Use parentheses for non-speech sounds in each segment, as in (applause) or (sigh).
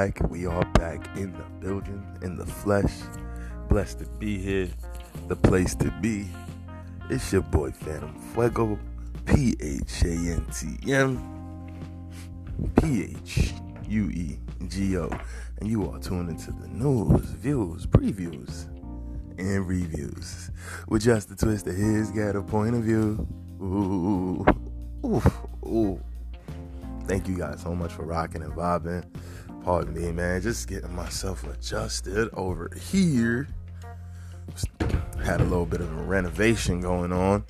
We are back. We are back in the building, in the flesh. Blessed to be here. The place to be. It's your boy Phantom Fuego. P H A N T M. P H U E G O. And you are tuned into the news, views, previews, and reviews. With just a twist of his ghetto point of view. Ooh. Ooh. Ooh. Thank you guys so much for rocking and vibing. Pardon me, man. Just getting myself adjusted over here. Had a little bit of a renovation going on.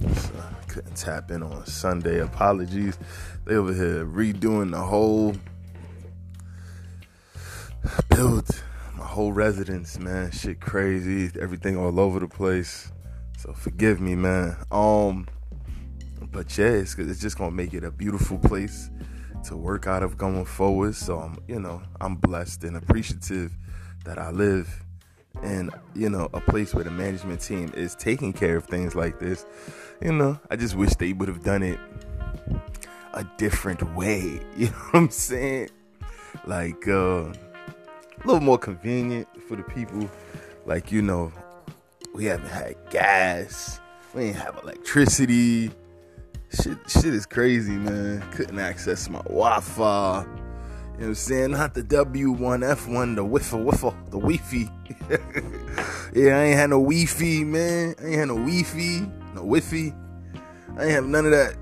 So I couldn't tap in on Sunday. Apologies. They over here redoing the whole build, my whole residence, man. Shit crazy. Everything all over the place. So forgive me, man. Um, but yeah, it's, it's just gonna make it a beautiful place to work out of going forward. So I'm, you know, I'm blessed and appreciative that I live in, you know, a place where the management team is taking care of things like this. You know, I just wish they would have done it a different way. (laughs) You know what I'm saying? Like uh, a little more convenient for the people. Like you know, we haven't had gas. We ain't have electricity. Shit, shit is crazy, man. Couldn't access my Wi-Fi. You know what I'm saying? Not the W1, F1, the Wi-Fi, Wi-Fi, the Wi-Fi. (laughs) yeah, I ain't had no Wi-Fi, man. I ain't had no Wi-Fi, no Wi-Fi. I ain't have none of that.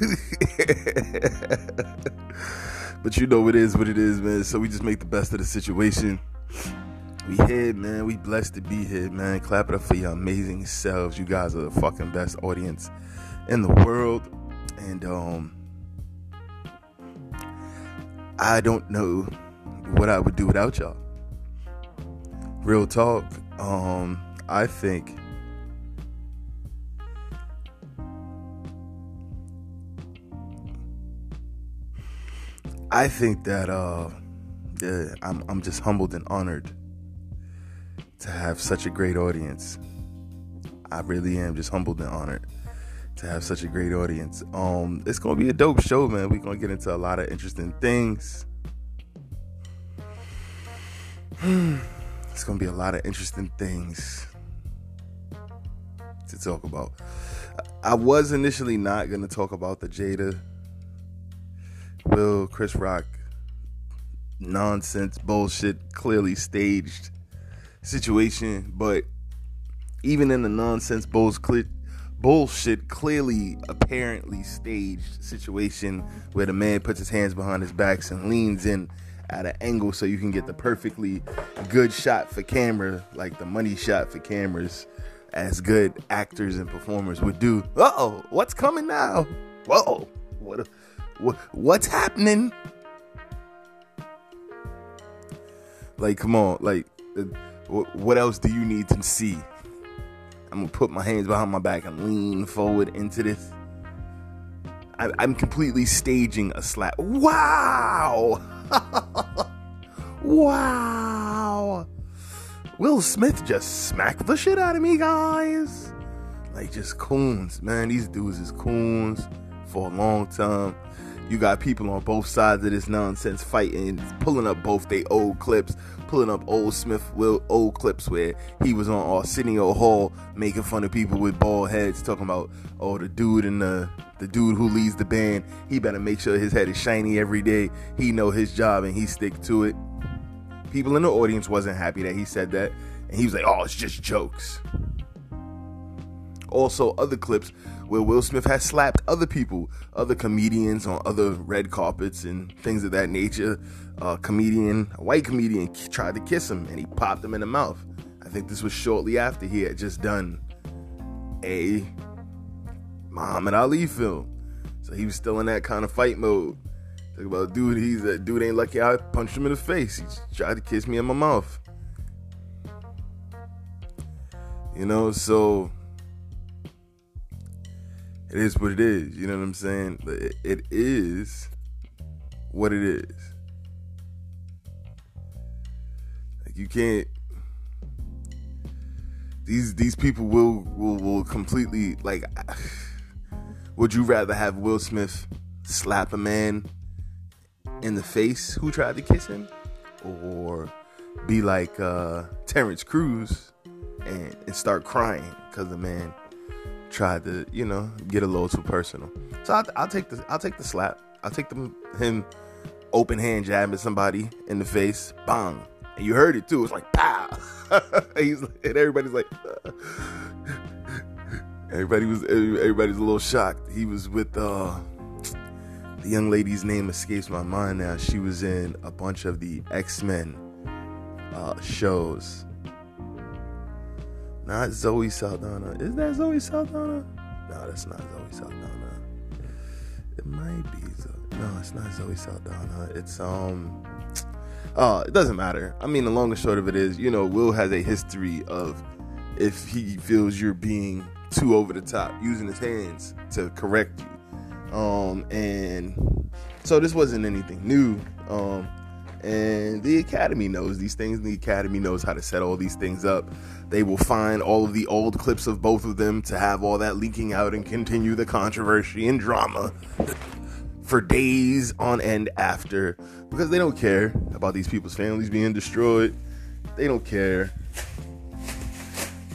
(laughs) but you know it is what it is, man. So we just make the best of the situation. We here, man. We blessed to be here, man. Clap it up for your amazing selves. You guys are the fucking best audience in the world. And um I don't know what I would do without y'all. Real talk. Um I think I think that uh yeah, I'm I'm just humbled and honored to have such a great audience. I really am just humbled and honored to have such a great audience. Um, it's gonna be a dope show, man. We're gonna get into a lot of interesting things. (sighs) it's gonna be a lot of interesting things to talk about. I was initially not gonna talk about the Jada, Will, Chris Rock nonsense, bullshit, clearly staged situation, but even in the nonsense, bullshit bullshit, clearly, apparently staged situation where the man puts his hands behind his backs and leans in at an angle so you can get the perfectly good shot for camera, like the money shot for cameras, as good actors and performers would do. oh, what's coming now? Whoa, what, what, what's happening? Like, come on, like, uh, what else do you need to see? I'm gonna put my hands behind my back and lean forward into this. I, am completely staging a slap. Wow! (laughs) wow! Will Smith just smacked the shit out of me, guys. Like just coons, man. These dudes is coons for a long time. You got people on both sides of this nonsense fighting, pulling up both their old clips, pulling up old Smith Will old clips where he was on Arsenio Hall making fun of people with bald heads, talking about oh the dude and the the dude who leads the band, he better make sure his head is shiny every day. He know his job and he stick to it. People in the audience wasn't happy that he said that, and he was like, "Oh, it's just jokes." Also, other clips where Will Smith has slapped other people, other comedians on other red carpets and things of that nature. A comedian, a white comedian, tried to kiss him and he popped him in the mouth. I think this was shortly after he had just done a Muhammad Ali film. So he was still in that kind of fight mode. Talk about dude, he's a dude ain't lucky I punched him in the face. He tried to kiss me in my mouth. You know, so it is what it is. You know what I'm saying? It, it is what it is. You can't. These these people will will will completely like. Would you rather have Will Smith slap a man in the face who tried to kiss him, or be like uh, Terrence Crews and, and start crying because the man tried to, you know, get a little too personal. So I'll, I'll take the I'll take the slap. I'll take the, him open hand jabbing somebody in the face, bang, and you heard it too. It's like pow. (laughs) He's and everybody's like. (laughs) everybody was everybody's a little shocked. He was with uh the young lady's name escapes my mind now. She was in a bunch of the X Men uh, shows. Not Zoe Saldana. Is that Zoe Saldana? No, that's not Zoe Saldana. It might be. Zoe. No, it's not Zoe Saldana. It's um. Uh, it doesn't matter. I mean, the long and short of it is, you know, Will has a history of if he feels you're being too over the top, using his hands to correct you um, and so this wasn't anything new. Um, and the academy knows these things. The academy knows how to set all these things up. They will find all of the old clips of both of them to have all that leaking out and continue the controversy and drama for days on end after because they don't care about these people's families being destroyed. They don't care.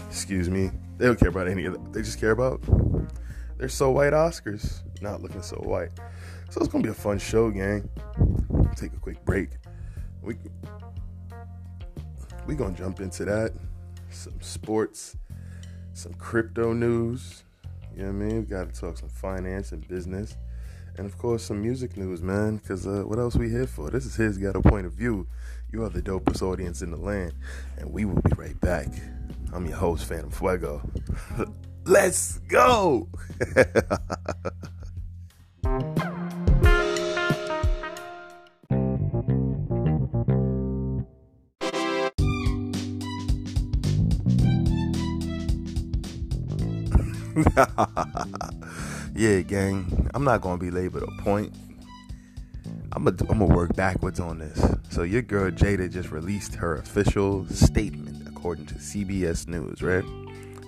Excuse me. They don't care about any of that. They just care about their so white Oscars not looking so white. So it's gonna be a fun show, gang. Take a quick break. We we gonna jump into that. Some sports, some crypto news. You know what I mean? We gotta talk some finance and business. And of course some music news, man. Cause uh, what else we here for? This is his ghetto point of view. You are the dopest audience in the land. And we will be right back. I'm your host, Phantom Fuego. (laughs) Let's go! (laughs) yeah, gang. I'm not gonna be labeled a point. I'm gonna I'm gonna work backwards on this. So your girl Jada just released her official statement according to CBS News, right?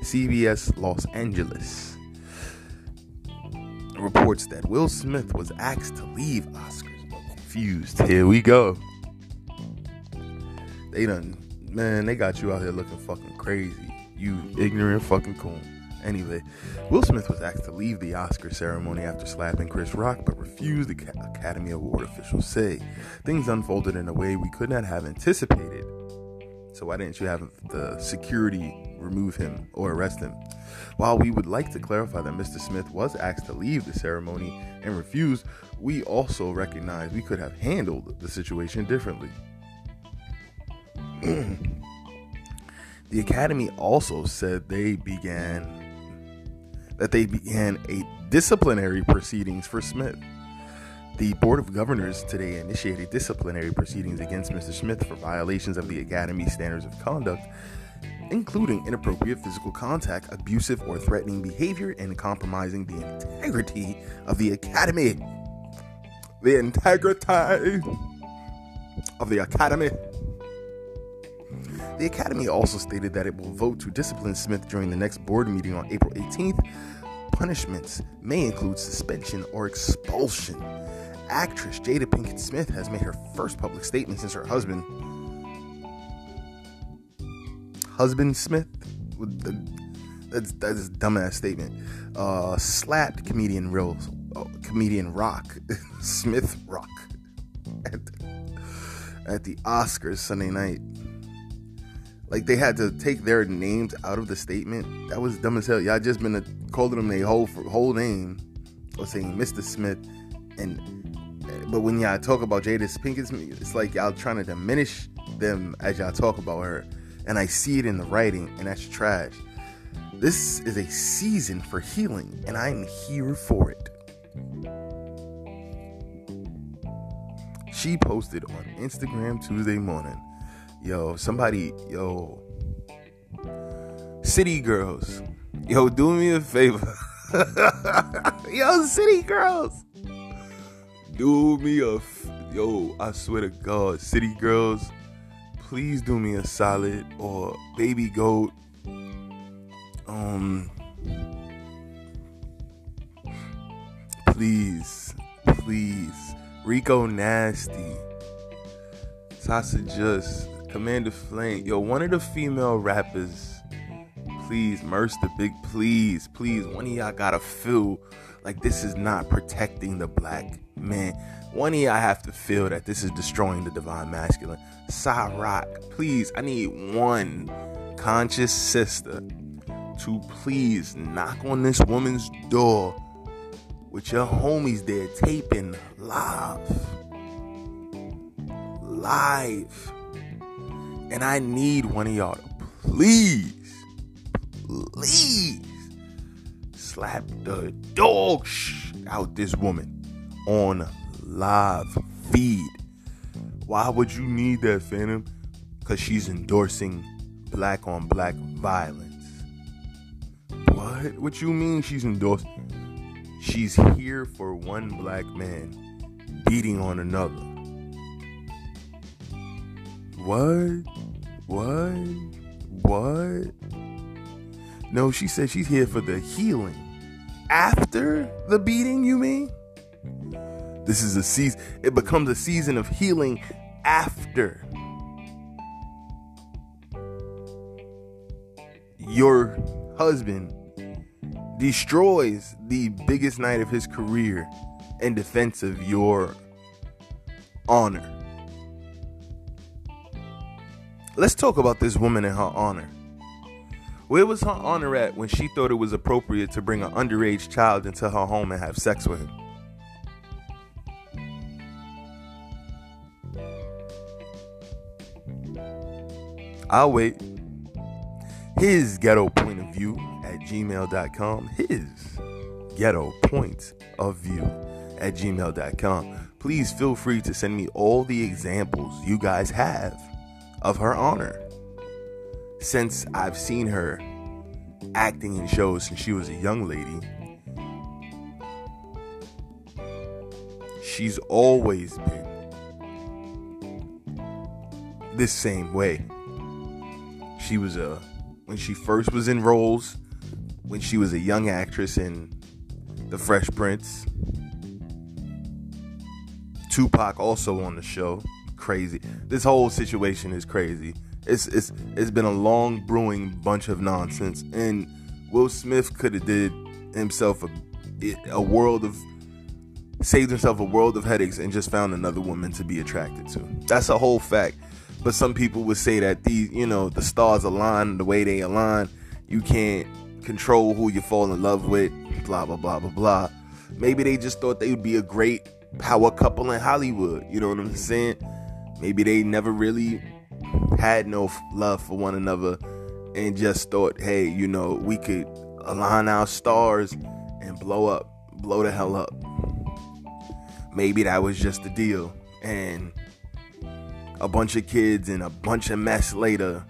CBS Los Angeles reports that Will Smith was asked to leave Oscars but refused. Here we go. They done man, they got you out here looking fucking crazy. You ignorant fucking coon. Anyway, Will Smith was asked to leave the Oscar ceremony after slapping Chris Rock, but refused, the Academy Award officials say. Things unfolded in a way we could not have anticipated. So, why didn't you have the security remove him or arrest him? While we would like to clarify that Mr. Smith was asked to leave the ceremony and refused, we also recognize we could have handled the situation differently. (clears throat) the Academy also said they began that they began a disciplinary proceedings for Smith. The Board of Governors today initiated disciplinary proceedings against Mr. Smith for violations of the Academy standards of conduct, including inappropriate physical contact, abusive or threatening behavior, and compromising the integrity of the Academy. The integrity of the Academy. The Academy also stated that it will vote to discipline Smith during the next board meeting on April 18th. Punishments may include suspension or expulsion. Actress Jada Pinkett Smith has made her first public statement since her husband, husband Smith, that's that's a dumbass statement, uh, slapped comedian Real, uh, comedian Rock, (laughs) Smith Rock, at, at the Oscars Sunday night like they had to take their names out of the statement. That was dumb as hell. Y'all just been a, calling them their whole whole name or saying Mr. Smith, and but when y'all talk about Jada Pinkett, it's like y'all trying to diminish them as y'all talk about her, and I see it in the writing, and that's trash. This is a season for healing, and I'm here for it. She posted on Instagram Tuesday morning yo, somebody, yo, city girls, yo, do me a favor. (laughs) yo, city girls, do me a, f- yo, I swear to God, city girls, please do me a solid or baby goat. Um, please, please. Rico Nasty, Sasa Just, Commander Flame. Yo, one of the female rappers. Please, Merce the Big, please, please. One of y'all gotta feel like this is not protecting the black man. One of y'all have to feel that this is destroying the divine masculine. Psy Rock, please, I need one conscious sister to please knock on this woman's door with your homies there taping live. Live. And I need one of y'all to please, please slap the dog out this woman on live feed. Why would you need that, Phantom? Because she's endorsing black on black violence. What? What you mean she's endorsing? She's here for one black man beating on another. What? What? What? No, she said she's here for the healing. After the beating, you mean? This is a season, it becomes a season of healing after your husband destroys the biggest night of his career in defense of your honor. Let's talk about this woman and her honor. Where was her honor at when she thought it was appropriate to bring an underage child into her home and have sex with him? I'll wait. His ghetto point of view at gmail.com. His ghetto point of view at gmail.com. Please feel free to send me all the examples you guys have of her honor. Since I've seen her acting in shows since she was a young lady, she's always been this same way. She was a when she first was in roles when she was a young actress in The Fresh Prince. Tupac also on the show. Crazy. This whole situation is crazy. It's it's it's been a long brewing bunch of nonsense, and Will Smith could have did himself a a world of saved himself a world of headaches and just found another woman to be attracted to. That's a whole fact. But some people would say that these, you know, the stars align the way they align. You can't control who you fall in love with, blah, blah, blah, blah, blah. Maybe they just thought they would be a great power couple in Hollywood. You know what I'm saying? Maybe they never really had no love for one another and just thought, hey, you know, we could align our stars and blow up, blow the hell up. Maybe that was just the deal. And a bunch of kids and a bunch of mess later,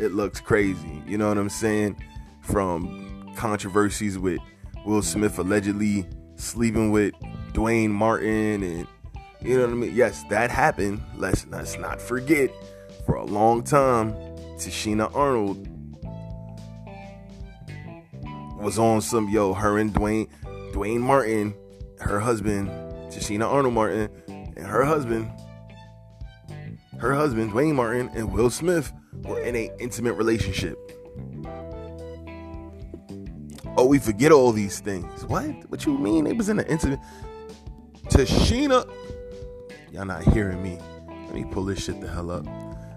it looks crazy. You know what I'm saying? from controversies with Will Smith allegedly sleeping with Duane Martin and you know what I mean? Yes, that happened. Let's let's not forget for a long time Tichina Arnold was on some yo her and Dwayne, Duane Martin, her husband, Tichina Arnold Martin, and her husband her husband Duane Martin and Will Smith were in an intimate relationship. Oh, we forget all these things. What? What you mean? It was in an incident. Tichina. Y'all not hearing me. Let me pull this shit the hell up.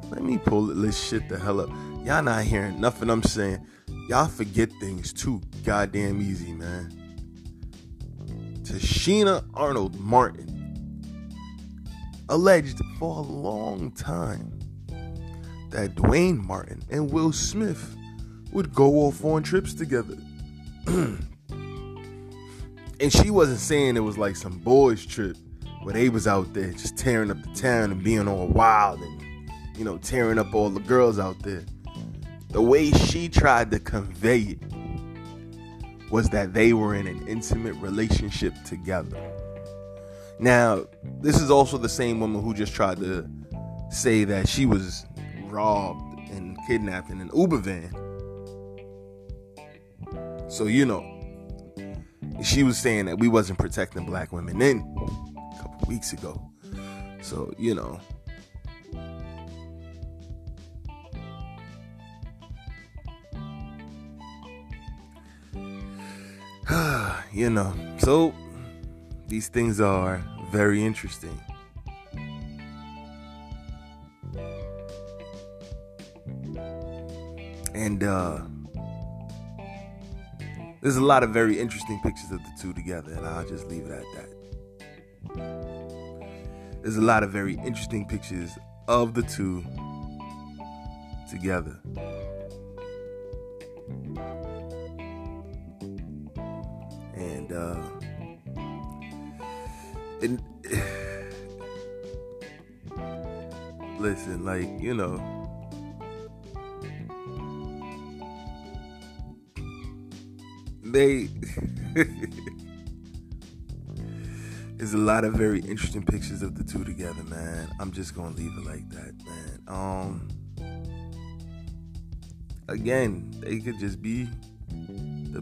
Let me pull this shit the hell up. Y'all not hearing nothing I'm saying. Y'all forget things too goddamn easy, man. Tichina Arnold Martin alleged for a long time that Duane Martin and Will Smith would go off on trips together. (clears throat) and she wasn't saying it was like some boys trip where they was out there just tearing up the town and being all wild and you know tearing up all the girls out there. The way she tried to convey it was that they were in an intimate relationship together. Now, this is also the same woman who just tried to say that she was robbed and kidnapped in an Uber van so you know, she was saying that we wasn't protecting black women then, weeks ago. So, you know. (sighs) you know. So, these things are very interesting. And uh there's a lot of very interesting pictures of the two together, and I'll just leave it at that. There's a lot of very interesting pictures of the two together. And uh and (sighs) listen, like, you know, they (laughs) there's a lot of very interesting pictures of the two together, man. I'm just gonna leave it like that, man. Um again, they could just be the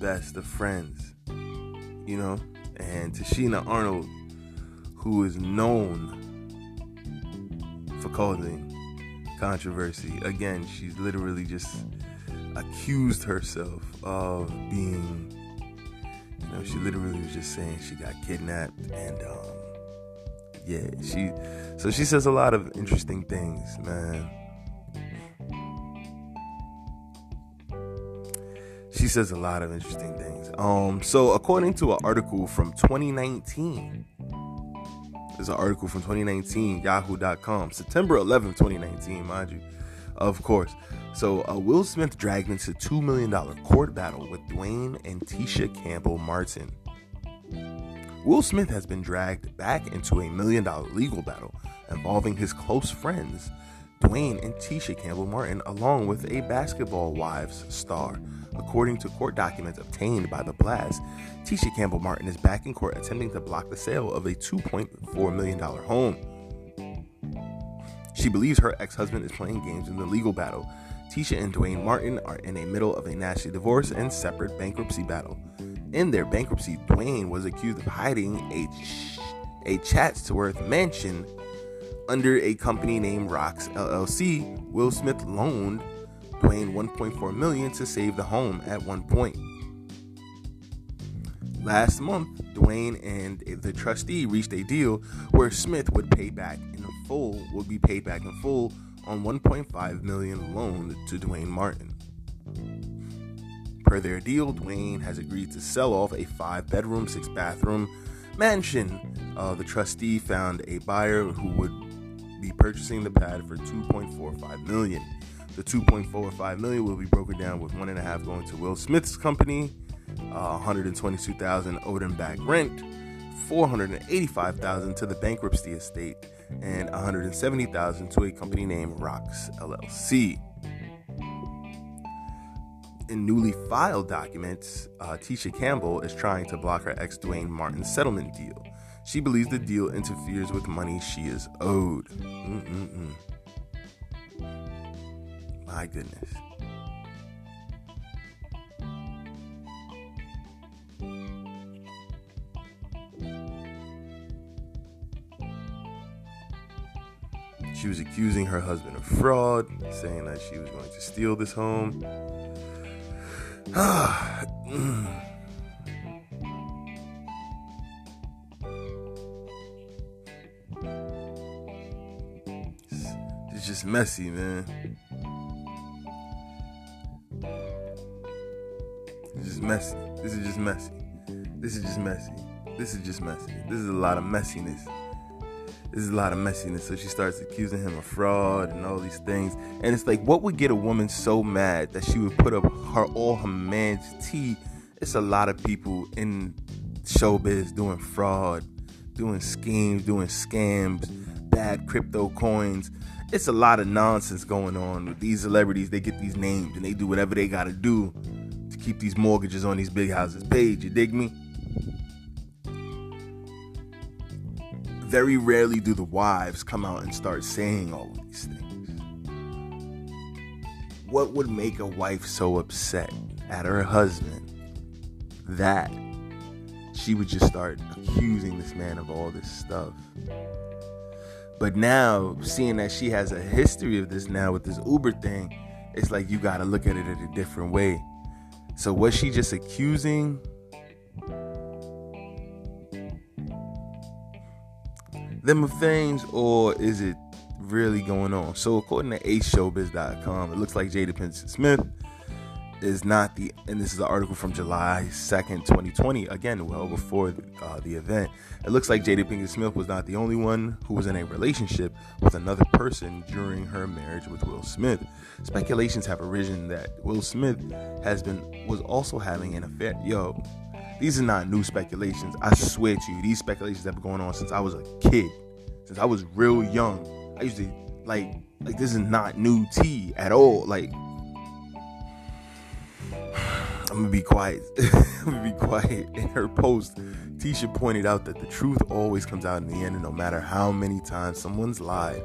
best of friends, you know. And Tichina Arnold, who is known for causing controversy, again, she's literally just accused herself of being, know, she literally was just saying she got kidnapped and, um, yeah, she, so she says a lot of interesting things, man. She says a lot of interesting things. Um, so according to an article from 2019, there's an article from 2019, Yahoo.com, September 11, 2019, mind you, of course. So, uh, Will Smith dragged into $2 million court battle with Duane and Tisha Campbell Martin. Will Smith has been dragged back into a million dollar legal battle involving his close friends, Duane and Tisha Campbell Martin, along with a Basketball Wives star. According to court documents obtained by the Blast, Tisha Campbell Martin is back in court attempting to block the sale of a $2.4 million home. She believes her ex husband is playing games in the legal battle Tisha and Duane Martin are in the middle of a nasty divorce and separate bankruptcy battle. In their bankruptcy, Duane was accused of hiding a, a Chatsworth mansion under a company named Rocks LLC. Will Smith loaned Duane 1.4 million to save the home at one point. Last month, Duane and the trustee reached a deal where Smith would pay back in full would be paid back in full on 1.5 million loan to Duane Martin. Per their deal, Duane has agreed to sell off a five-bedroom, six-bathroom mansion. Uh, the trustee found a buyer who would be purchasing the pad for 2.45 million. The 2.45 million will be broken down with one and a half going to Will Smith's company, uh, 122,000 owed him back rent, 485,000 to the bankruptcy estate, and 170,000 to a company named Rocks LLC. In newly filed documents, uh, Tisha Campbell is trying to block her ex Duane Martin settlement deal. She believes the deal interferes with money she is owed. Mm-mm-mm. My goodness. She was accusing her husband of fraud, saying that she was going to steal this home. (sighs) it's just messy, man. It's just messy. This is just messy. This is just messy. This is just messy. This is a lot of messiness there's a lot of messiness. So she starts accusing him of fraud and all these things. And it's like, what would get a woman so mad that she would put up her all her man's tea? It's a lot of people in showbiz doing fraud, doing schemes, doing scams, bad crypto coins. It's a lot of nonsense going on with these celebrities. They get these names and they do whatever they gotta do to keep these mortgages on these big houses paid. You dig me? Very rarely do the wives come out and start saying all of these things. What would make a wife so upset at her husband that she would just start accusing this man of all this stuff. But now, seeing that she has a history of this now with this Uber thing, it's like you got to look at it in a different way. So was she just accusing them of things, or is it really going on? So according to AceShowbiz.com, it looks like Jada Pinkett Smith is not the, and this is an article from July 2nd, 2020, again, well before the, uh, the event. It looks like Jada Pinkett Smith was not the only one who was in a relationship with another person during her marriage with Will Smith. Speculations have arisen that Will Smith has been, was also having an affair. Yo, these are not new speculations. I swear to you, these speculations have been going on since I was a kid, since I was real young. I used to, like, like this is not new tea at all. Like, (sighs) I'm gonna be quiet. (laughs) I'm gonna be quiet. (laughs) In her post, Tisha pointed out that the truth always comes out in the end, and no matter how many times someone's lied,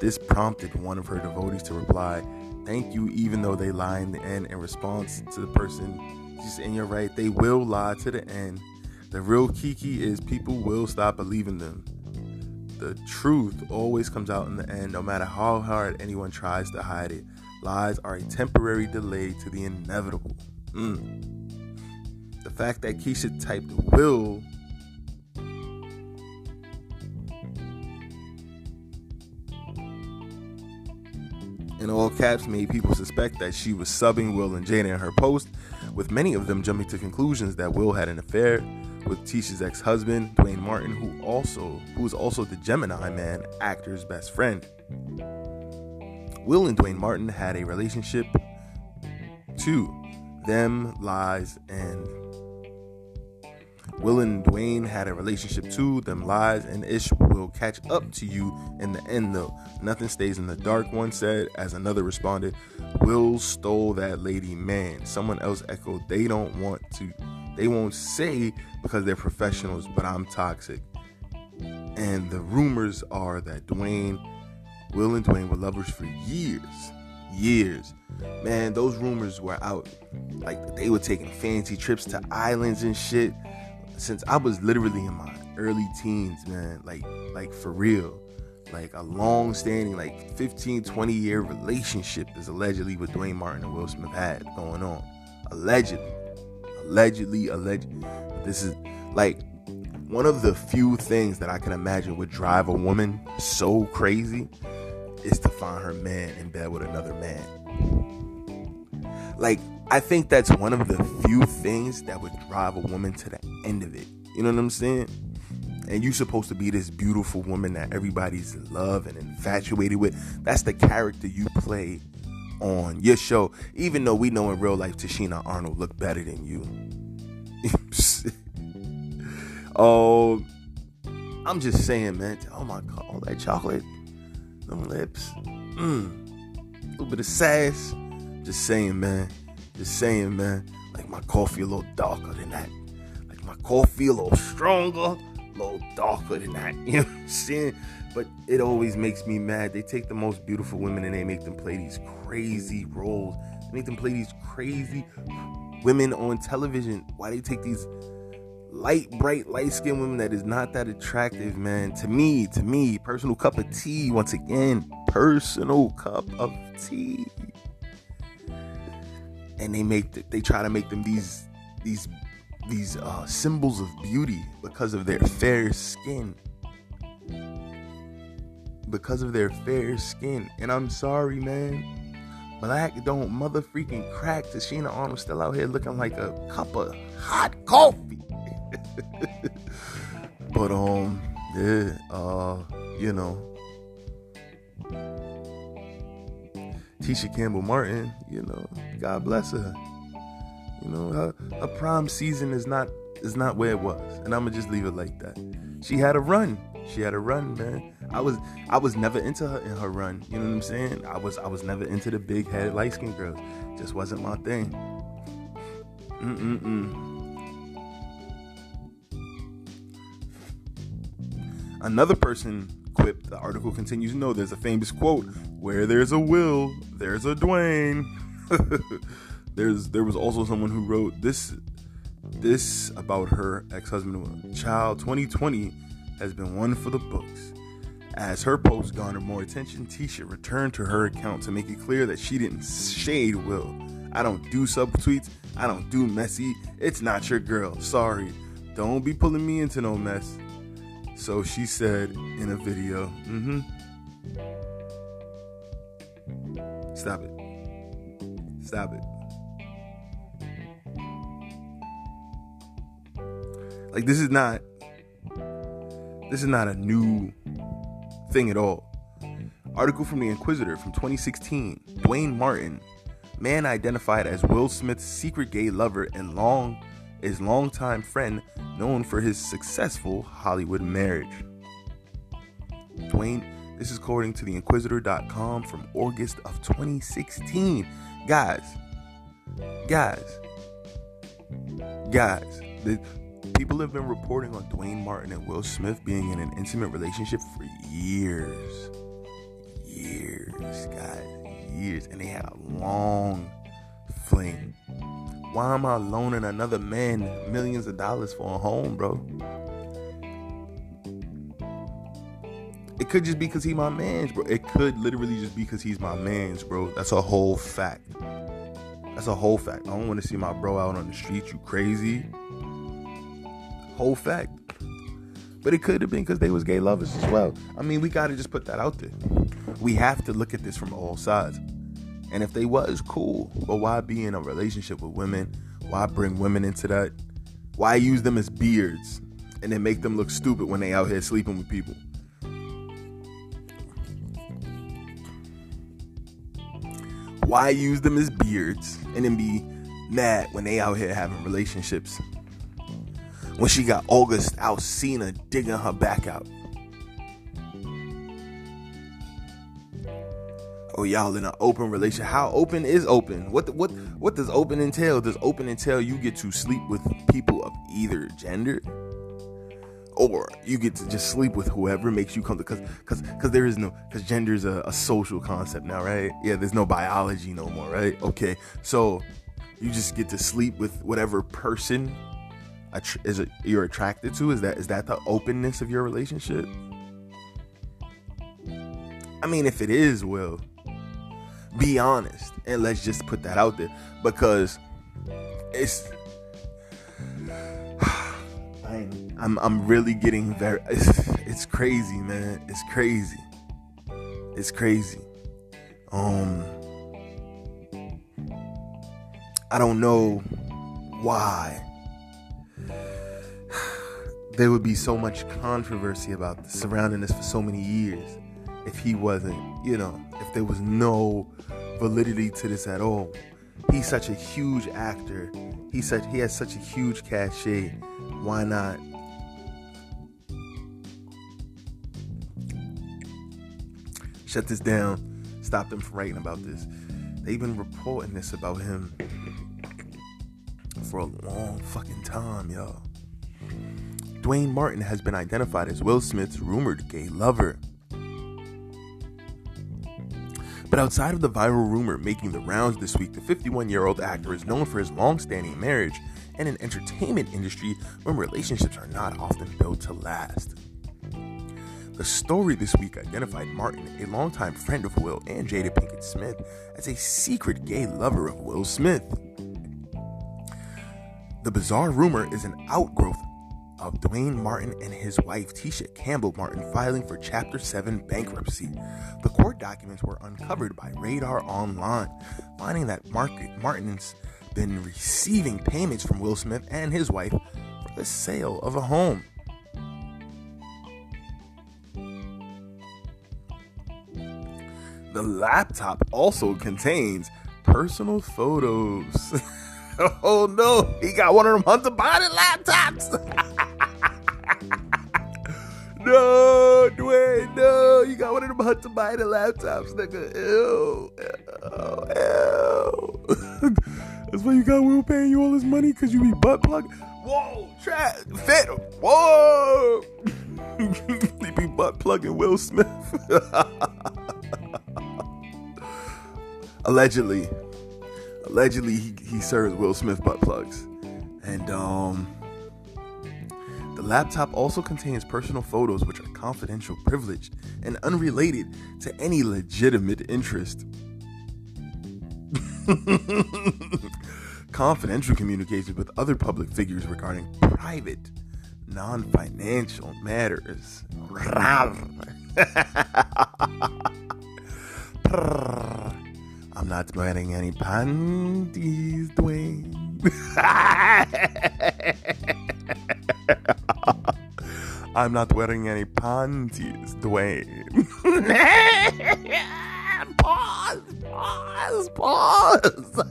this prompted one of her devotees to reply, Thank you, even though they lie in the end, in response to the person. Just and you're right, they will lie to the end. The real kiki is people will stop believing them. The truth always comes out in the end, no matter how hard anyone tries to hide it. Lies are a temporary delay to the inevitable. Mm. The fact that Keisha typed will in all caps made people suspect that she was subbing Will and Jada in her post, with many of them jumping to conclusions that Will had an affair with Tisha's ex-husband, Duane Martin, who also who was also the Gemini Man actor's best friend. Will and Duane Martin had a relationship too, them, lies, and Will and Duane had a relationship too. Them lies and ish will catch up to you in the end, though. Nothing stays in the dark, one said, as another responded, Will stole that lady man. Someone else echoed, They don't want to, they won't say because they're professionals, but I'm toxic. And the rumors are that Duane, Will and Duane were lovers for years. Years man, those rumors were out. Like they were taking fancy trips to islands and shit. Since I was literally in my early teens, man, like like for real. Like a long standing, like 15, 20 year relationship is allegedly what Duane Martin and Will Smith had going on. Allegedly. Allegedly, allegedly. This is like one of the few things that I can imagine would drive a woman so crazy is to find her man in bed with another man. Like, I think that's one of the few things that would drive a woman to the end of it. You know what I'm saying? And you're supposed to be this beautiful woman that everybody's in love and infatuated with. That's the character you play on your show. Even though we know in real life Tichina Arnold look better than you. oh, (laughs) I'm just saying, man. Oh my god, all that chocolate, them lips, mm, a little bit of sass. Just saying, man. Just saying, man. Like my coffee a little darker than that. My coffee a little stronger, a little darker than that. (laughs) You know what I'm saying? But it always makes me mad. They take the most beautiful women and they make them play these crazy roles. They make them play these crazy women on television. Why they take these light, bright, light skinned women that is not that attractive, man. To me, to me, personal cup of tea. Once again, personal cup of tea and they make the, they try to make them these these these uh, symbols of beauty because of their fair skin. Because of their fair skin. And i'm sorry man. Black don't mother freaking crack Tichina Arnold still out here looking like a cup of hot coffee. (laughs) But um yeah uh you know. Tisha Campbell Martin, you know, God bless her. You know, her, her prime season is not is not where it was, and I'm gonna just leave it like that. She had a run. She had a run, man. I was I was never into her in her run. You know what I'm saying? I was I was never into the big headed light skinned girls. Just wasn't my thing. Mm mm mm. Another person quipped, the article continues, no, there's a famous quote, where there's a will, there's a Duane. (laughs) there's there was also someone who wrote this this about her ex-husband. Child 2020 has been one for the books. As her post garnered more attention tisha returned to her account to make it clear that she didn't shade will. I don't do subtweets i don't do messy. It's not your girl. Sorry. Don't be pulling me into no mess. So she said in a video mm-hmm. Stop it. Stop it Like this is not this is not a new thing at all. Article from the Inquisitr from 2016. Duane Martin, man identified as Will Smith's secret gay lover and long is longtime friend known for his successful Hollywood marriage. Duane, this is according to the Inquirer.com from August of 2016. Guys, guys, guys, the, People have been reporting on Duane Martin and Will Smith being in an intimate relationship for years. Years, guys. Years. And they had a long fling. Why am I loaning another man millions of dollars for a home, bro? It could just be because he's my man's, bro. It could literally just be because he's my man's, bro. That's a whole fact. That's a whole fact. I don't want to see my bro out on the street. You crazy? Whole fact. But it could have been because they was gay lovers as well. I mean, we gotta just put that out there. We have to look at this from all sides. And if they was cool, but why be in a relationship with women? Why bring women into that? Why use them as beards and then make them look stupid when they out here sleeping with people? Why use them as beards and then be mad when they out here having relationships when she got August Alsina digging her back out. Oh, y'all in an open relationship. How open is open? What what what does open entail? Does open entail you get to sleep with people of either gender? Or you get to just sleep with whoever makes you comfortable because because because there is no because gender is a, a social concept now, right? Yeah, there's no biology no more, right? Okay, so you just get to sleep with whatever person is it you're attracted to? Is that is that the openness of your relationship? I mean, if it is, Will, be honest and let's just put that out there because it's. (sighs) I'm, I'm I'm really getting very. It's, it's crazy, man. It's crazy. It's crazy. Um, I don't know why there would be so much controversy about surrounding this for so many years if he wasn't, you know, if there was no validity to this at all. He's such a huge actor. He such he has such a huge cachet. Why not? Shut this down. Stop them from writing about this. They've been reporting this about him for a long fucking time, y'all. Duane Martin has been identified as Will Smith's rumored gay lover. But outside of the viral rumor making the rounds this week, the 51 year old actor is known for his long standing marriage in an entertainment industry where relationships are not often built to last. The story this week identified Martin, a longtime friend of Will and Jada Pinkett Smith, as a secret gay lover of Will Smith. The bizarre rumor is an outgrowth of Duane Martin and his wife Tisha Campbell Martin filing for Chapter 7 bankruptcy. The court documents were uncovered by Radar Online, finding that Martin's been receiving payments from Will Smith and his wife for the sale of a home. The laptop also contains personal photos. (laughs) oh no, he got one of them Hunter Biden laptops. (laughs) No, Duane, no. You got one of them Hunter Biden laptops, nigga. Ew. Ew. Ew. (laughs) That's why you got Will paying you all this money because you be butt plug. Whoa, trap, fit. Whoa. (laughs) he be butt plugging Will Smith. (laughs) Allegedly. Allegedly, he, he serves Will Smith butt plugs. And um the laptop also contains personal photos which are confidential, privileged, and unrelated to any legitimate interest. (laughs) confidential communications with other public figures regarding private, non financial matters. (laughs) I'm not wearing any panties, Duane. (laughs) I'm not wearing any panties, Duane. (laughs) pause, pause, pause. (laughs)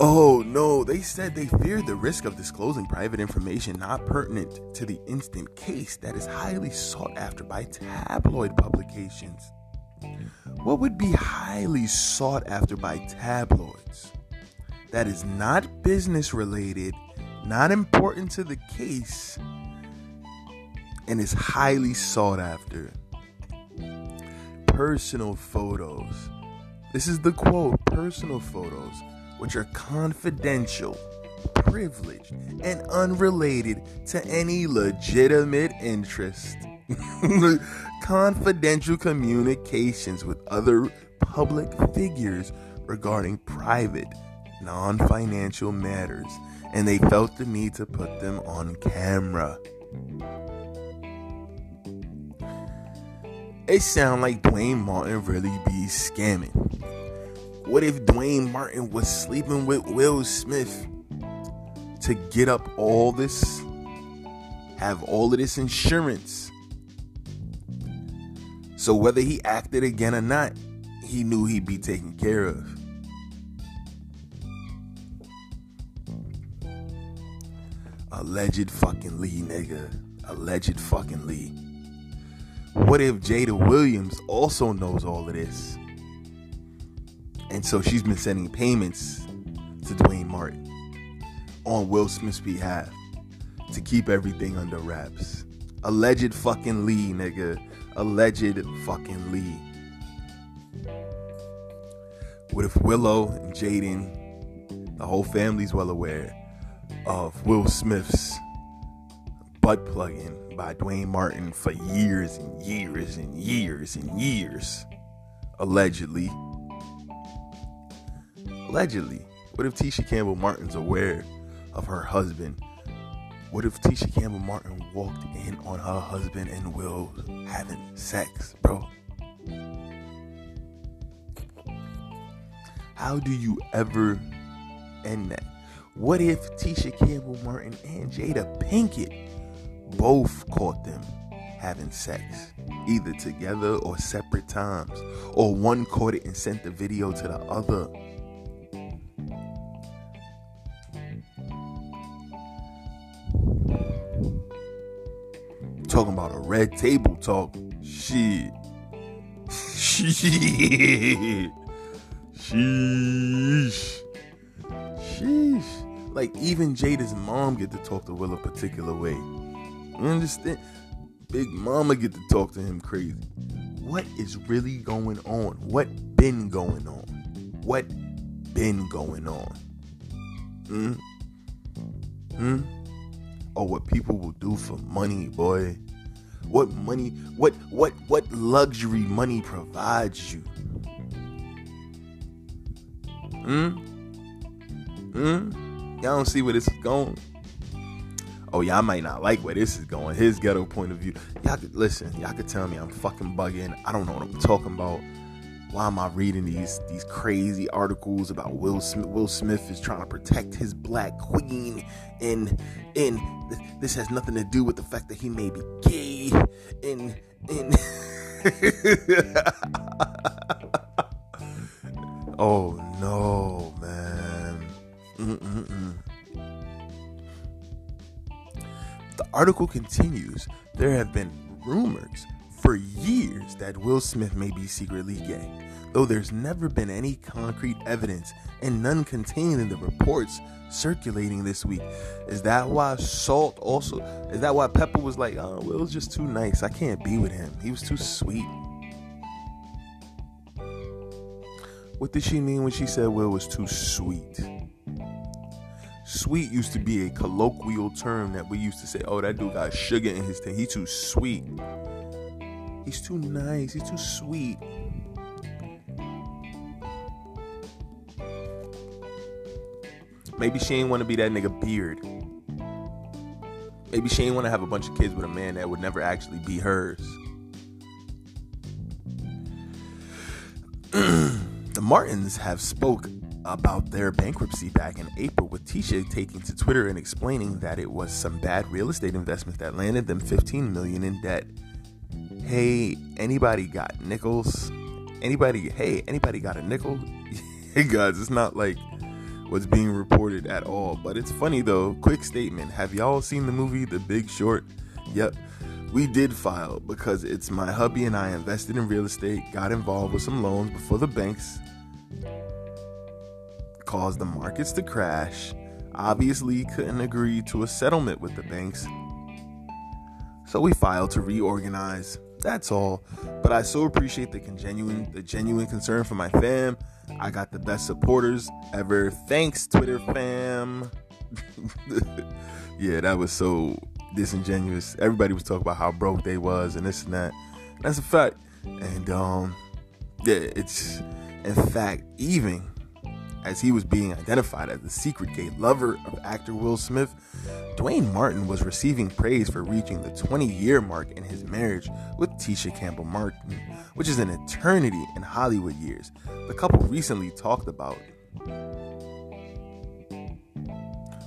oh no, they said they feared the risk of disclosing private information not pertinent to the instant case that is highly sought after by tabloid publications. What would be highly sought after by tabloids? That is not business related not important to the case, and is highly sought after. Personal photos. This is the quote personal photos, which are confidential, privileged, and unrelated to any legitimate interest. (laughs) confidential communications with other public figures regarding private, non financial matters and they felt the need to put them on camera. It sounds like Duane Martin really be scamming. What if Duane Martin was sleeping with Will Smith to get up all this, have all of this insurance? So whether he acted again or not, he knew he'd be taken care of. Alleged fucking Lee, nigga. Alleged fucking Lee. What if Jada Williams also knows all of this? And so she's been sending payments to Duane Martin on Will Smith's behalf to keep everything under wraps. Alleged fucking Lee, nigga. Alleged fucking Lee. What if Willow and Jaden, the whole family's well aware, of Will Smith's butt plugging by Duane Martin for years and years and years and years. Allegedly. Allegedly. What if Tisha Campbell Martin's aware of her husband? What if Tisha Campbell Martin walked in on her husband and Will having sex, bro? How do you ever end that? What if Tisha Campbell Martin and Jada Pinkett both caught them having sex, either together or separate times, or one caught it and sent the video to the other? Talking about a red table talk. Shit. Shit. (laughs) Sheesh. Sheesh. Like even Jada's mom get to talk to Will a particular way. You understand? Big Mama get to talk to him crazy. What is really going on? What been going on? What been going on? Hmm? Hmm? Or what people will do for money, boy. What money, what what what luxury money provides you? Hmm? Hmm? Y'all don't see where this is going. Oh, y'all might not like where this is going. His ghetto point of view. Y'all could listen. Y'all could tell me I'm fucking bugging. I don't know what I'm talking about. Why am I reading these these crazy articles about Will Smith? Will Smith is trying to protect his black queen, and and this has nothing to do with the fact that he may be gay. And (laughs) and oh no, article continues there have been rumors for years that Will Smith may be secretly gay, though there's never been any concrete evidence and none contained in the reports circulating this week. Is that why Salt also, is that why Pepper was like, oh, Will's just too nice. I can't be with him. He was too sweet. What did she mean when she said Will was too sweet? Sweet used to be a colloquial term that we used to say, oh, that dude got sugar in his thing. He's too sweet. He's too nice. He's too sweet. Maybe she ain't want to be that nigga beard. Maybe she ain't want to have a bunch of kids with a man that would never actually be hers. (clears throat) the Martins have spoke about their bankruptcy back in April with Tisha taking to Twitter and explaining that it was some bad real estate investments that landed them 15 million in debt. Hey, anybody got nickels? Anybody, hey, anybody got a nickel? (laughs) hey guys, it's not like what's being reported at all. But it's funny though. Quick statement. Have y'all seen the movie The Big Short? Yep. We did file because it's my hubby and I invested in real estate, got involved with some loans before the banks caused the markets to crash. Obviously, couldn't agree to a settlement with the banks. So we filed to reorganize. That's all. But I so appreciate the genuine the genuine concern for my fam. I got the best supporters ever. Thanks, Twitter fam. (laughs) yeah, that was so disingenuous. Everybody was talking about how broke they was and this and that. That's a fact. And um yeah, it's in fact even as he was being identified as the secret gay lover of actor Will Smith, Duane Martin was receiving praise for reaching the 20 year mark in his marriage with Tisha Campbell Martin, which is an eternity in Hollywood years. The couple recently talked about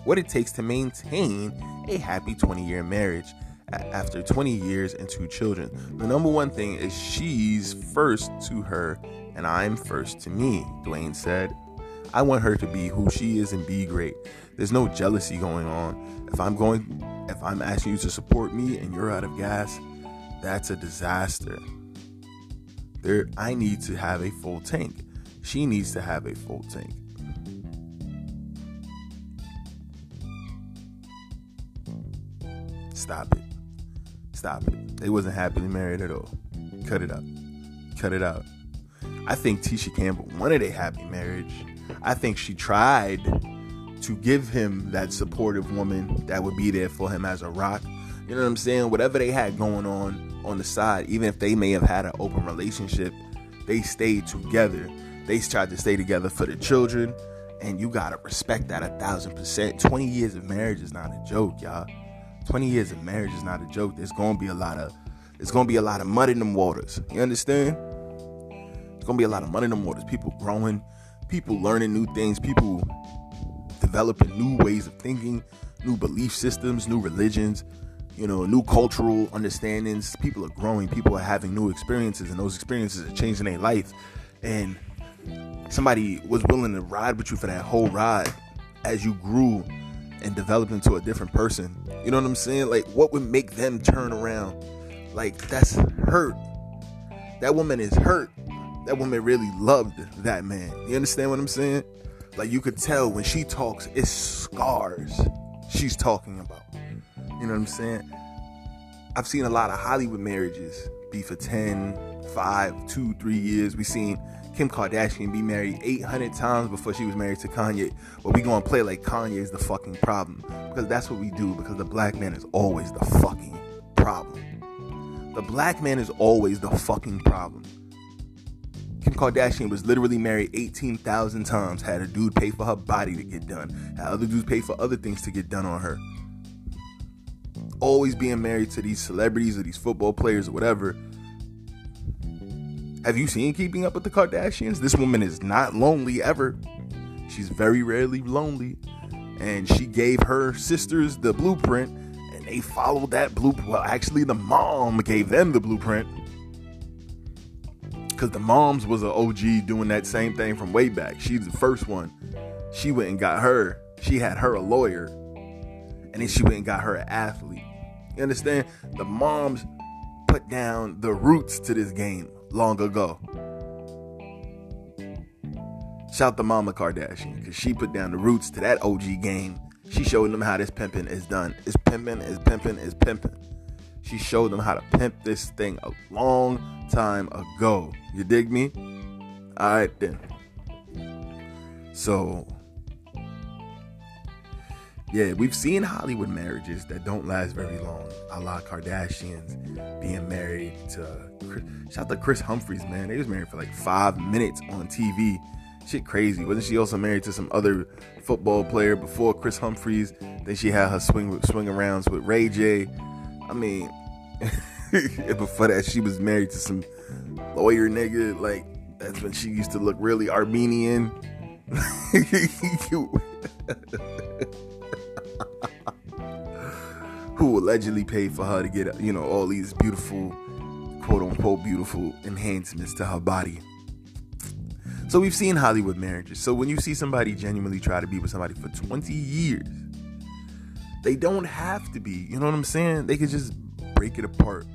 what it takes to maintain a happy 20 year marriage after 20 years and two children. The number one thing is she's first to her and I'm first to me, Duane said. I want her to be who she is and be great. There's no jealousy going on. If I'm going if I'm asking you to support me and you're out of gas, that's a disaster. There I need to have a full tank. She needs to have a full tank. Stop it. Stop it. They wasn't happily married at all. Cut it out. Cut it out. I think Tisha Campbell wanted a happy marriage. I think she tried to give him that supportive woman that would be there for him as a rock. You know what I'm saying? Whatever they had going on on the side, even if they may have had an open relationship, they stayed together. They tried to stay together for the children, and you gotta respect that a thousand percent. 20 years of marriage is not a joke, y'all. 20 years of marriage is not a joke. There's gonna be a lot of there's gonna be a lot of mud in them waters. You understand? There's gonna be a lot of mud in them waters. People growing, people learning new things, people developing new ways of thinking, new belief systems, new religions, you know, new cultural understandings. People are growing, people are having new experiences, and those experiences are changing their life. And somebody was willing to ride with you for that whole ride as you grew and developed into a different person. You know what I'm saying? Like, what would make them turn around? Like, that's hurt. That woman is hurt that woman really loved that man. You understand what I'm saying? Like you could tell when she talks, it's scars she's talking about. You know what I'm saying? I've seen a lot of Hollywood marriages be for 10, 5, 2, 3 years. We've seen Kim Kardashian be married 800 times before she was married to Kanye. But we gonna play like Kanye is the fucking problem. Because that's what we do, because the black man is always the fucking problem. The black man is always the fucking problem. Kim Kardashian was literally married 18,000 times, had a dude pay for her body to get done, had other dudes pay for other things to get done on her. Always being married to these celebrities or these football players or whatever. Have you seen Keeping Up with the Kardashians? This woman is not lonely ever. She's very rarely lonely. And she gave her sisters the blueprint, and they followed that blueprint. Well, actually, the mom gave them the blueprint because the moms was an OG doing that same thing from way back. She's the first one. She went and got her. She had her a lawyer, and then she went and got her an athlete. You understand? The moms put down the roots to this game long ago. Shout to Mama Kardashian because she put down the roots to that OG game. She showed them how this pimping is done. It's pimping, is pimping, is pimping. She showed them how to pimp this thing a long time ago. You dig me? Alright then. So yeah, we've seen Hollywood marriages that don't last very long. A la Kardashians being married to Kris, shout out to Kris Humphries, man. They was married for like five minutes on TV. Shit crazy. Wasn't she also married to some other football player before Kris Humphries? Then she had her swing swing arounds with Ray J. I mean, (laughs) before that she was married to some lawyer nigga. Like that's when she used to look really Armenian. (laughs) Who allegedly paid for her to get, you know, all these beautiful, quote unquote, beautiful enhancements to her body. So we've seen Hollywood marriages. So when you see somebody genuinely try to be with somebody for 20 years, they don't have to be. You know what I'm saying? They could just break it apart.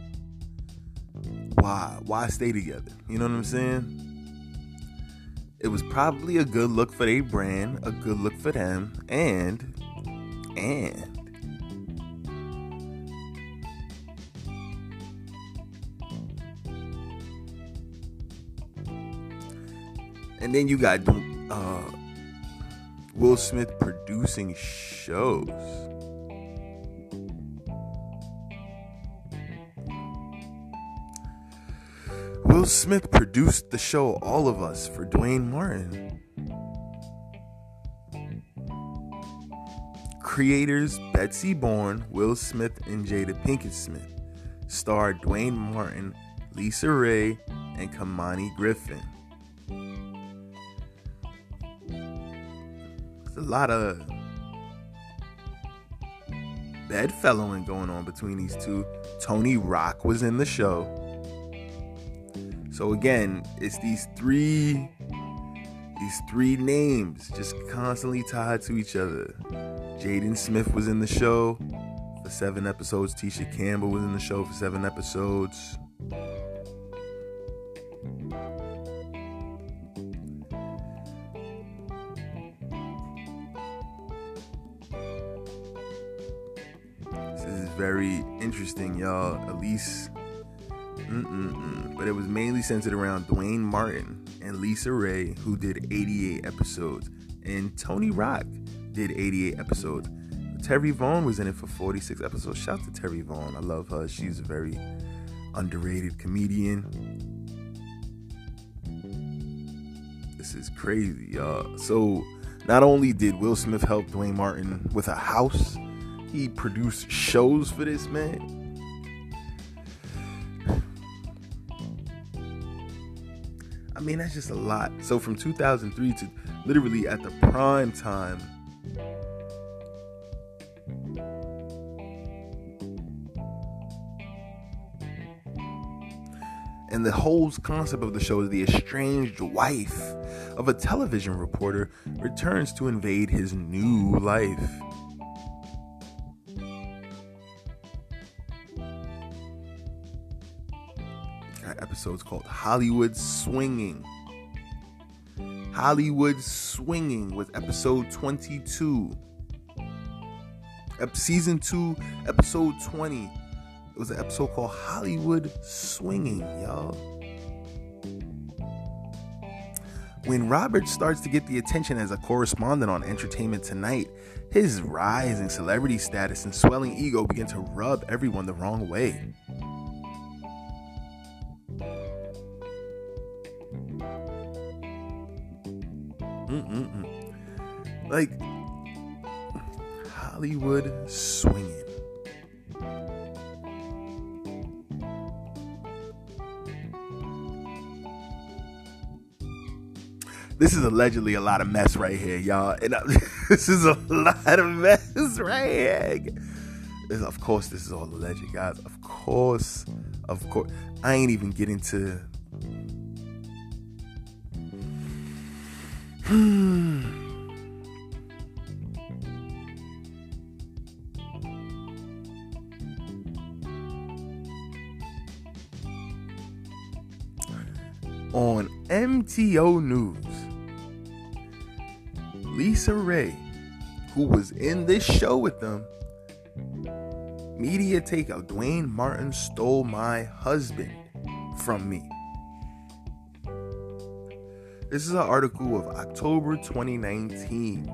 Why? Why stay together? You know what I'm saying? It was probably a good look for their brand, a good look for them, and and and then you got uh, Will Smith producing shows. Will Smith produced the show All of Us for Duane Martin. Creators Betsy Borns, Will Smith, and Jada Pinkett Smith starred Duane Martin, LisaRaye, and Khamani Griffin. There's a lot of bedfellowing going on between these two. Tony Rock was in the show. So again, it's these three these three names just constantly tied to each other. Jaden Smith was in the show for seven episodes. Tisha Campbell was in the show for seven episodes. This is very interesting, y'all. Elise Mm-mm-mm. But it was mainly centered around Duane Martin and LisaRaye, who did 88 episodes, and Tony Rock did 88 episodes. Terri Vaughn was in it for 46 episodes. Shout out to Terri Vaughn. I love her. She's a very underrated comedian. This is crazy, y'all. So, not only did Will Smith help Duane Martin with a house, he produced shows for this man mean, that's just a lot. So from 2003 to literally at the prime time. And the whole concept of the show is the estranged wife of a television reporter returns to invade his new life. Episodes called Hollywood Swinging. Hollywood Swinging with episode 22. Season 2, episode 20. It was an episode called Hollywood Swinging, y'all. When Robert starts to get the attention as a correspondent on Entertainment Tonight, his rising celebrity status and swelling ego begin to rub everyone the wrong way. Like Hollywood swinging. This is allegedly a lot of mess right here, y'all. And (laughs) this is a lot of mess right here. Of course, this is all alleged, guys. Of course, of course. I ain't even getting to (sighs) hmm. MTO News, LisaRaye, who was in this show with them, media take of Duane Martin stole my husband from me. This is an article of October 2019.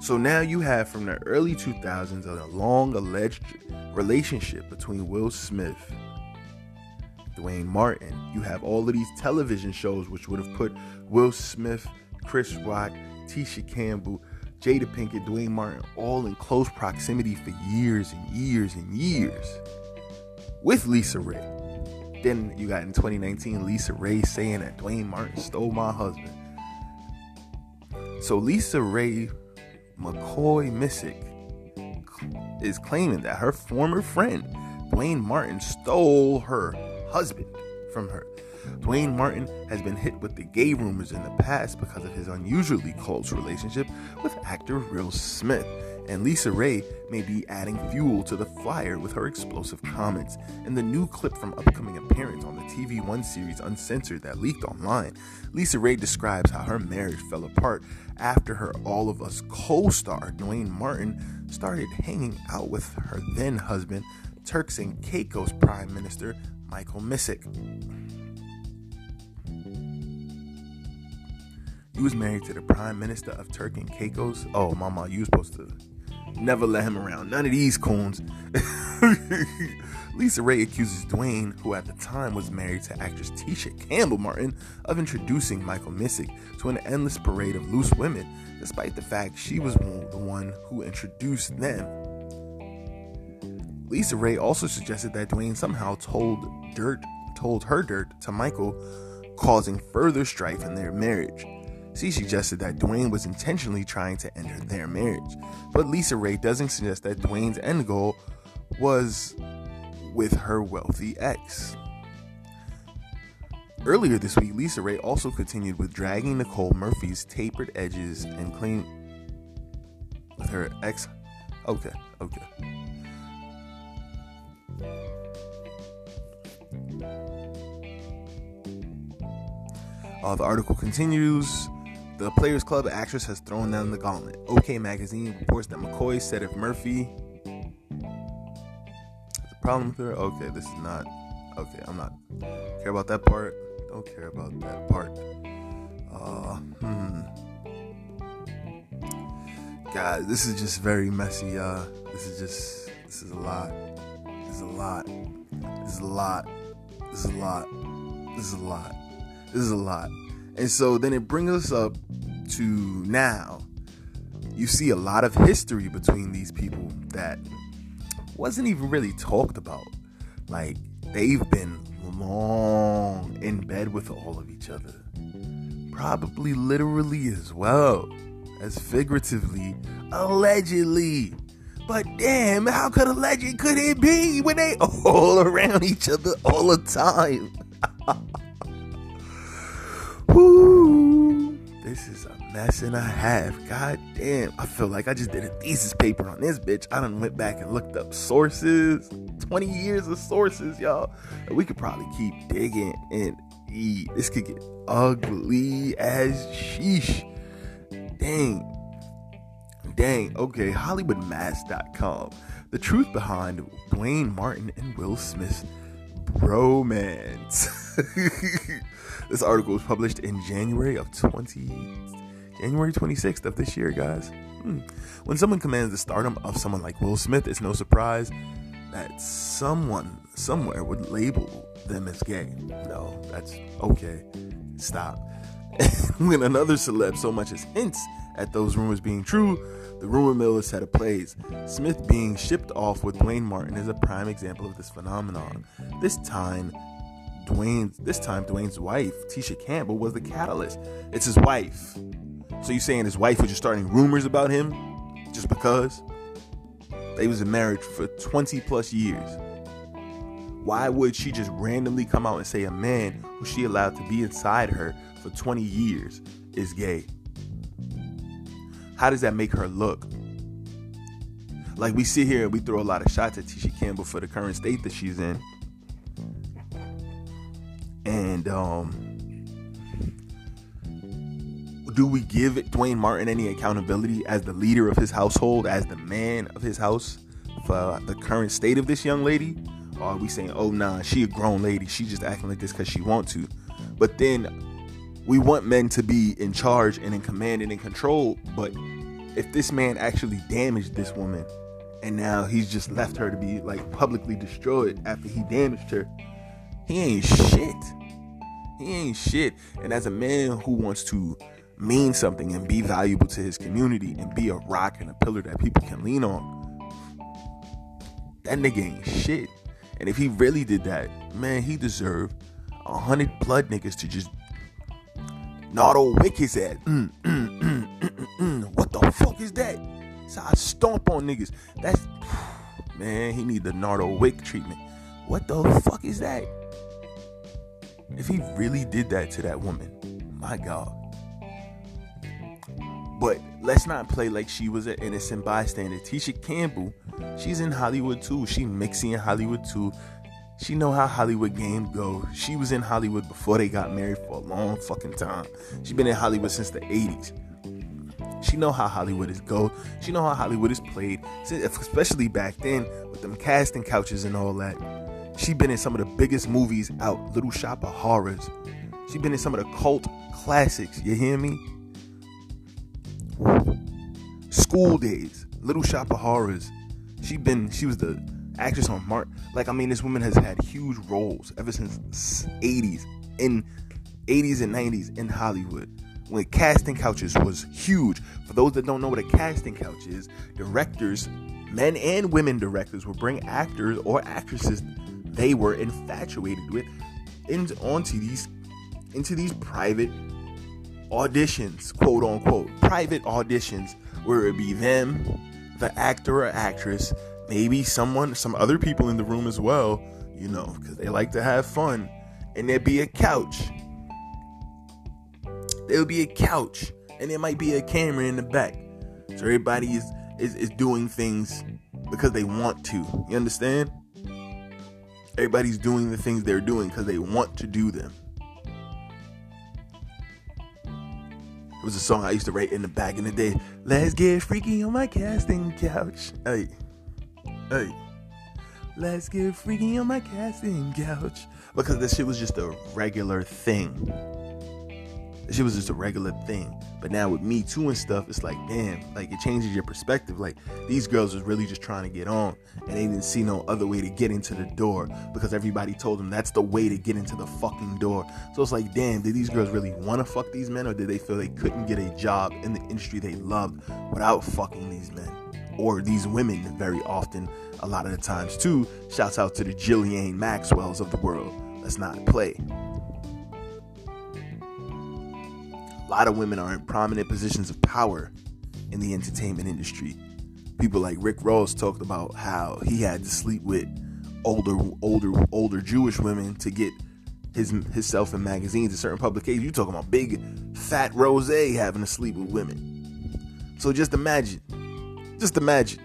So now you have from the early 2000s a long alleged relationship between Will Smith, Duane Martin. You have all of these television shows which would have put Will Smith, Chris Rock, Tisha Campbell, Jada Pinkett, Duane Martin all in close proximity for years and years and years with LisaRaye. Then you got in 2019 LisaRaye saying that Duane Martin stole my husband. So LisaRaye McCoy Missick is claiming that her former friend Duane Martin stole her husband from her. Duane Martin has been hit with the gay rumors in the past because of his unusually close relationship with actor Will Smith, and LisaRaye may be adding fuel to the fire with her explosive comments. In the new clip from upcoming appearance on the TV One series Uncensored that leaked online, LisaRaye describes how her marriage fell apart after her All of Us co star, Duane Martin, started hanging out with her then husband, Turks and Caicos Prime Minister Michael Missick. You was married to the Prime Minister of Turkey and Caicos. Oh, mama, you supposed to never let him around. None of these coons. (laughs) LisaRaye accuses Duane, who at the time was married to actress Tisha Campbell Martin, of introducing Michael Missick to an endless parade of loose women, despite the fact she was the one who introduced them. LisaRaye also suggested that Duane somehow told dirt told her dirt to Michael, causing further strife in their marriage. She suggested that Duane was intentionally trying to end their marriage, but LisaRaye doesn't suggest that Duane's end goal was with her wealthy ex. Earlier this week, LisaRaye also continued with dragging Nicole Murphy's tapered edges and claimed with her ex. Okay, okay. Uh, the article continues. The Players Club actress has thrown down the gauntlet. OK Magazine reports that McCoy said if Murphy. The problem with her? Okay, this is not. Okay, I'm not. Care about that part. Don't care about that part. Uh, hmm. God, this is just very messy, uh. This is just. This is a lot. This is a lot. This is a lot. This is a lot. This is a lot. This is a lot. And so then it brings us up to now. You see a lot of history between these people that wasn't even really talked about. Like they've been long in bed with all of each other. Probably literally as well as figuratively, allegedly. But damn, how could alleged could it be when they (laughs) all around each other all the time? (laughs) Woo! This is a mess and a half. God damn. I feel like I just did a thesis paper on this bitch. I done went back and looked up sources. 20 years of sources, y'all. And we could probably keep digging and eat. This could get ugly as sheesh. Dang. Dang. Okay, HollywoodMask.com. The truth behind Duane Martin and Will Smith's bromance. (laughs) This article was published in January of 20 January 26th of this year, guys. Hmm. When someone commands the stardom of someone like Will Smith, it's no surprise that someone somewhere would label them as gay. No, that's okay. Stop. (laughs) when another celeb so much as hints at those rumors being true, the rumor mill is set ablaze. Smith being shipped off with Duane Martin is a prime example of this phenomenon. This time, Duane's this time Duane's wife, Tisha Campbell, was the catalyst. It's his wife. So you saying his wife was just starting rumors about him just because? They was in marriage for 20 plus years. Why would she just randomly come out and say a man who she allowed to be inside her for 20 years is gay? How does that make her look? Like we sit here and we throw a lot of shots at Tisha Campbell for the current state that she's in and um, do we give Duane Martin any accountability as the leader of his household, as the man of his house for the current state of this young lady? Or are we saying, oh nah, she a grown lady, she just acting like this because she want to? But then we want men to be in charge and in command and in control, but if this man actually damaged this woman and now he's just left her to be like publicly destroyed after he damaged her, he ain't shit. He ain't shit. And as a man who wants to mean something and be valuable to his community and be a rock and a pillar that people can lean on, that nigga ain't shit. And if he really did that, man, he deserved a hundred blood niggas to just all wick ass. Mm, mm, mm, what the fuck is that? So I stomp on niggas. That's (sighs) man, he need the Nardo Wick treatment. What the fuck is that? If he really did that to that woman, my God. But let's not play like she was an innocent bystander. Tisha Campbell, she's in Hollywood too. She mixing in Hollywood too. She know how Hollywood game go. She was in Hollywood before they got married for a long fucking time. She been in Hollywood since the 80s. She know how Hollywood is go. She know how Hollywood is played, especially back then with them casting couches and all that. She been in some of the biggest movies out, Little Shop of Horrors. She been in some of the cult classics. You hear me? School Daze, Little Shop of Horrors. She been she was the actress on Mark. Like I mean, this woman has had huge roles ever since 80s in 80s and 90s in Hollywood. When casting couches was huge. For those that don't know what a casting couch is, directors, men and women directors, would bring actors or actresses they were infatuated with in, onto these into these private auditions, quote unquote, private auditions where it would be them, the actor or actress, maybe someone, some other people in the room as well, you know, because they like to have fun, and there'd be a couch. There'll be a couch, and there might be a camera in the back, so everybody is is, is doing things because they want to. You understand? Everybody's doing the things they're doing because they want to do them. It was a song I used to write in the back in the day. Let's get freaky on my casting couch. Hey, hey. Let's get freaky on my casting couch. Because this shit was just a regular thing. This shit was just a regular thing. But now with Me Too and stuff, it's like, damn, like it changes your perspective. Like these girls was really just trying to get on and they didn't see no other way to get into the door because everybody told them that's the way to get into the fucking door. So it's like, damn, did these girls really want to fuck these men or did they feel they couldn't get a job in the industry they loved without fucking these men? Or these women very often, a lot of the times too. Shouts out to the Jillian Maxwells of the world. Let's not play. A lot of women are in prominent positions of power in the entertainment industry. People like Rick Ross talked about how he had to sleep with older, older, older Jewish women to get his himself in magazines and certain publications. You talking about big, fat Rose having to sleep with women. So just imagine, just imagine,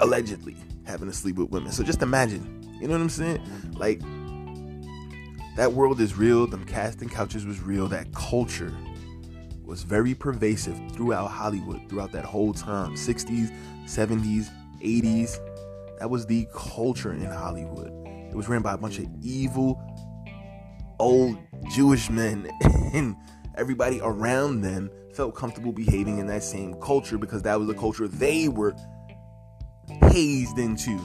allegedly having to sleep with women. So just imagine, you know what I'm saying? Mm-hmm. Like that world is real. Them casting couches was real. That culture was very pervasive throughout Hollywood throughout that whole time 60s, 70s, 80s. That was the culture in Hollywood. It was ran by a bunch of evil, old Jewish men, (laughs) and everybody around them felt comfortable behaving in that same culture because that was the culture they were hazed into.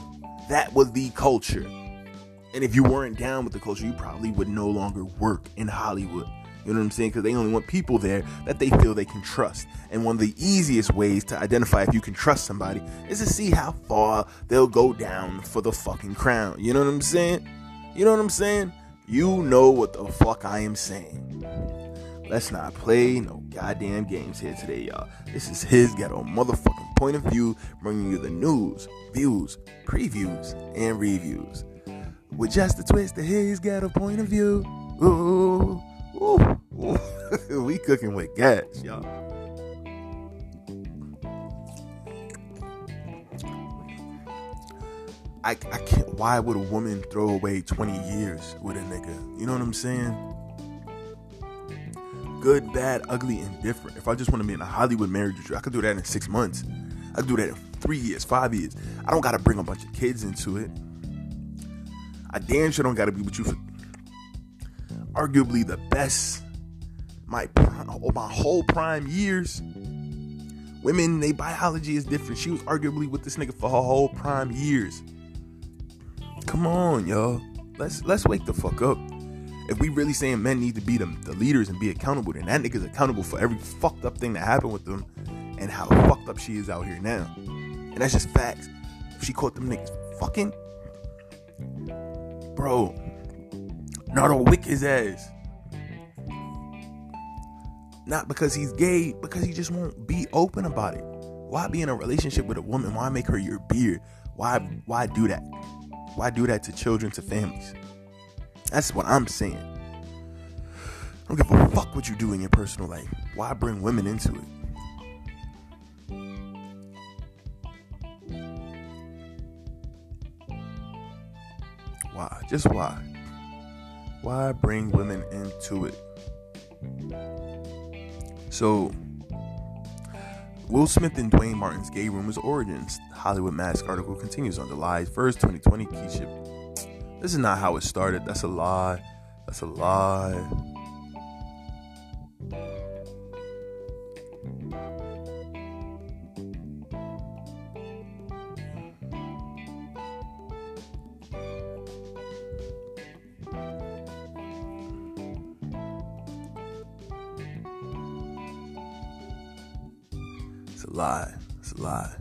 That was the culture. And if you weren't down with the culture, you probably would no longer work in Hollywood. You know what I'm saying? Because they only want people there that they feel they can trust. And one of the easiest ways to identify if you can trust somebody is to see how far they'll go down for the fucking crown. You know what I'm saying? You know what I'm saying? You know what the fuck I am saying. Let's not play no goddamn games here today, y'all. This is his ghetto motherfucking point of view, bringing you the news, views, previews, and reviews with just a twist of his a point of view. Ooh, ooh, ooh. (laughs) we cooking with gas, y'all. I, I can't. Why would a woman throw away 20 years with a nigga? You know what I'm saying? Good, bad, ugly, indifferent. If I just want to be in a Hollywood marriage with you, I could do that in six months. I could do that in three years, five years. I don't got to bring a bunch of kids into it. I damn sure don't gotta be with you for arguably the best my oh, my whole prime years Women, their biology is different. She was arguably with this nigga for her whole prime years. Come on, y'all. Let's let's wake the fuck up. If we really saying men need to be the, the leaders and be accountable, then that nigga's accountable for every fucked up thing that happened with them and how fucked up she is out here now. And that's just facts. If she caught them niggas fucking, bro, not a wick his ass. Not because he's gay, because he just won't be open about it. Why be in a relationship with a woman? Why make her your beard? Why why do that? Why do that to children, to families? That's what I'm saying. I don't give a fuck what you do in your personal life. Why bring women into it? Why? Just why? Why bring women into it? So, Will Smith and Duane Martin's gay rumors origins. Hollywood Mask article continues on July 1st, 2020. Keisha. This is not how it started. That's a lie. That's a lie. It's a lie. It's a lie.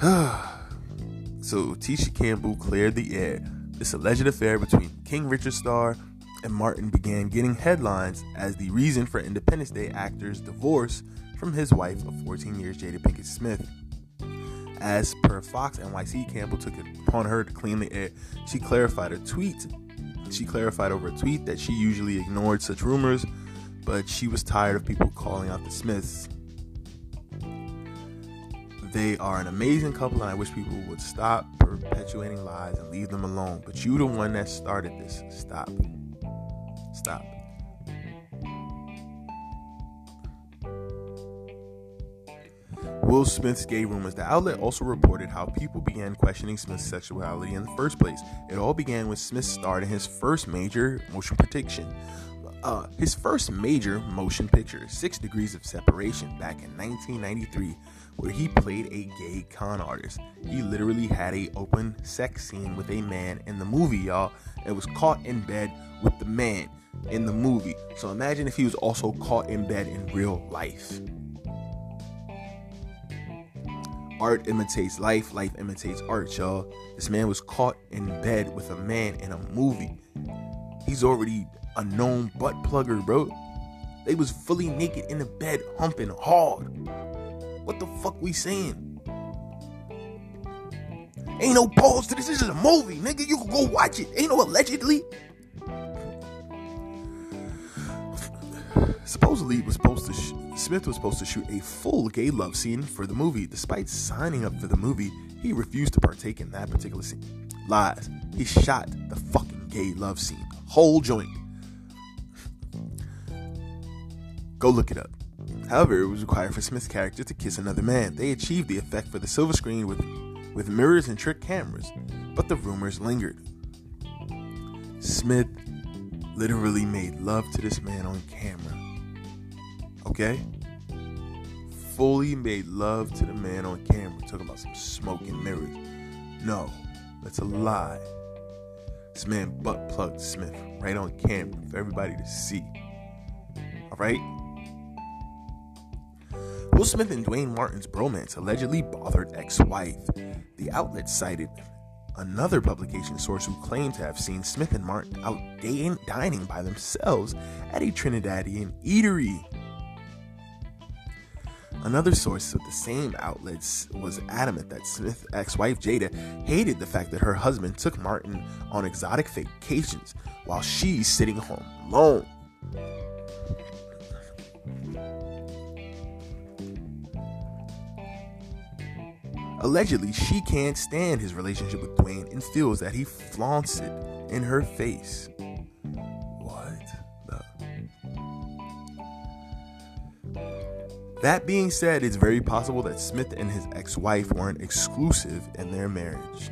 (sighs) so Tisha Campbell cleared the air. This alleged affair between King Richard star and Martin began getting headlines as the reason for Independence Day actor's divorce from his wife of 14 years, Jada Pinkett Smith. As per Fox NYC, Campbell took it upon her to clean the air. She clarified a tweet. She clarified over a tweet that she usually ignored such rumors, but she was tired of people calling out the Smiths they are an amazing couple, and I wish people would stop perpetuating lies and leave them alone. But you, the one that started this, stop. Stop. Will Smith's gay rumors. The outlet also reported how people began questioning Smith's sexuality in the first place. It all began when Smith starred in his first major motion picture. Uh, his first major motion picture, Six Degrees of Separation, back in 1993 where he played a gay con artist. He literally had a open sex scene with a man in the movie, y'all, and was caught in bed with the man in the movie. So imagine if he was also caught in bed in real life. Art imitates life, life imitates art, y'all. This man was caught in bed with a man in a movie. He's already a known butt plugger, bro. They was fully naked in the bed, humping hard. What the fuck we saying? Ain't no pause to this. This is a movie, nigga. You can go watch it. Ain't no allegedly. Supposedly, was supposed to sh- Smith was supposed to shoot a full gay love scene for the movie. Despite signing up for the movie, he refused to partake in that particular scene. Lies. He shot the fucking gay love scene, whole joint. Go look it up. However, it was required for Smith's character to kiss another man. They achieved the effect for the silver screen with, with mirrors and trick cameras, but the rumors lingered. Smith literally made love to this man on camera. Okay? Fully made love to the man on camera. Talking about some smoking mirrors. No, that's a lie. This man butt plugged Smith right on camera for everybody to see. Alright? Will Smith and Duane Martin's bromance allegedly bothered ex wife. The outlet cited another publication source who claimed to have seen Smith and Martin out dining by themselves at a Trinidadian eatery. Another source of the same outlets was adamant that Smith's ex wife Jada hated the fact that her husband took Martin on exotic vacations while she's sitting home alone. Allegedly, she can't stand his relationship with Duane and feels that he flaunts it in her face. What the? That being said, it's very possible that Smith and his ex wife weren't exclusive in their marriage.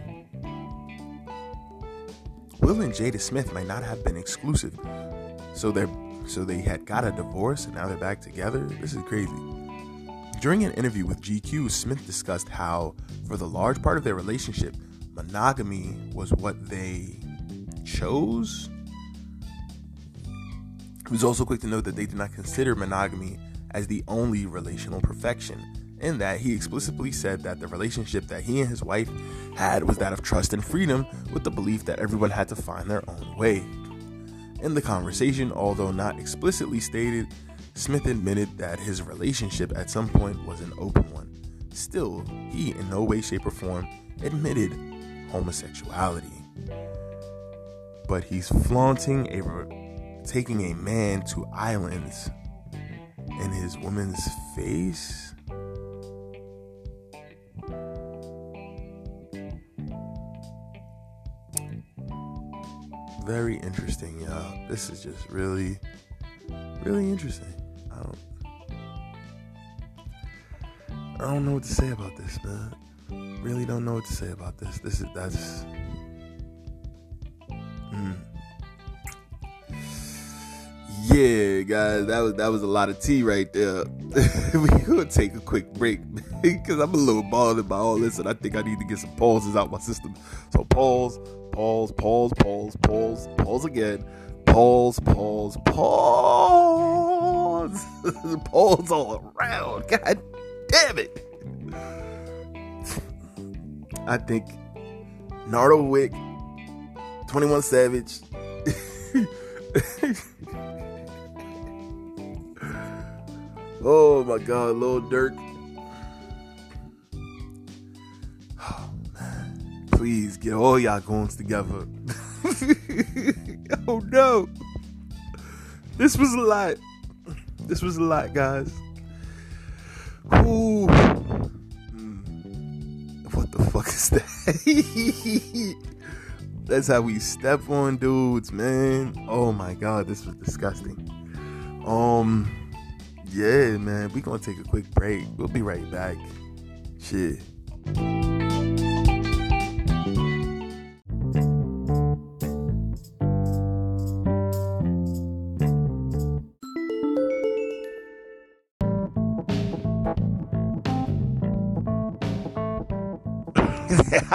Will and Jada Smith might not have been exclusive, so they're so they had got a divorce and now they're back together. This is crazy. During an interview with GQ, Smith discussed how, for the large part of their relationship, monogamy was what they chose. He was also quick to note that they did not consider monogamy as the only relational perfection, in that he explicitly said that the relationship that he and his wife had was that of trust and freedom, with the belief that everyone had to find their own way. In the conversation, although not explicitly stated, Smith admitted that his relationship at some point was an open one. Still, he in no way, shape, or form admitted homosexuality. But he's flaunting a taking a man to islands in his woman's face. Very interesting, y'all. This is just really, really interesting. I don't, I don't know what to say about this, man. Really don't know what to say about this. This is that's. Mm. Yeah, guys, that was that was a lot of tea right there. (laughs) we could take a quick break (laughs) because I'm a little bothered by all this, and I think I need to get some pauses out my system. So pause, pause, pause, pause, pause, pause again, pause, pause, pause, (laughs) pause all around. God damn it! I think Nardo Wick, 21 Savage. (laughs) oh my god, Lil Durk. Oh. (sighs) Please get all y'all goons together. (laughs) oh no. This was a lot. This was a lot, guys. Ooh What the fuck is that? (laughs) That's how we step on dudes, man. Oh my god, this was disgusting. Um, yeah, man, we gonna take a quick break. We'll be right back. Shit.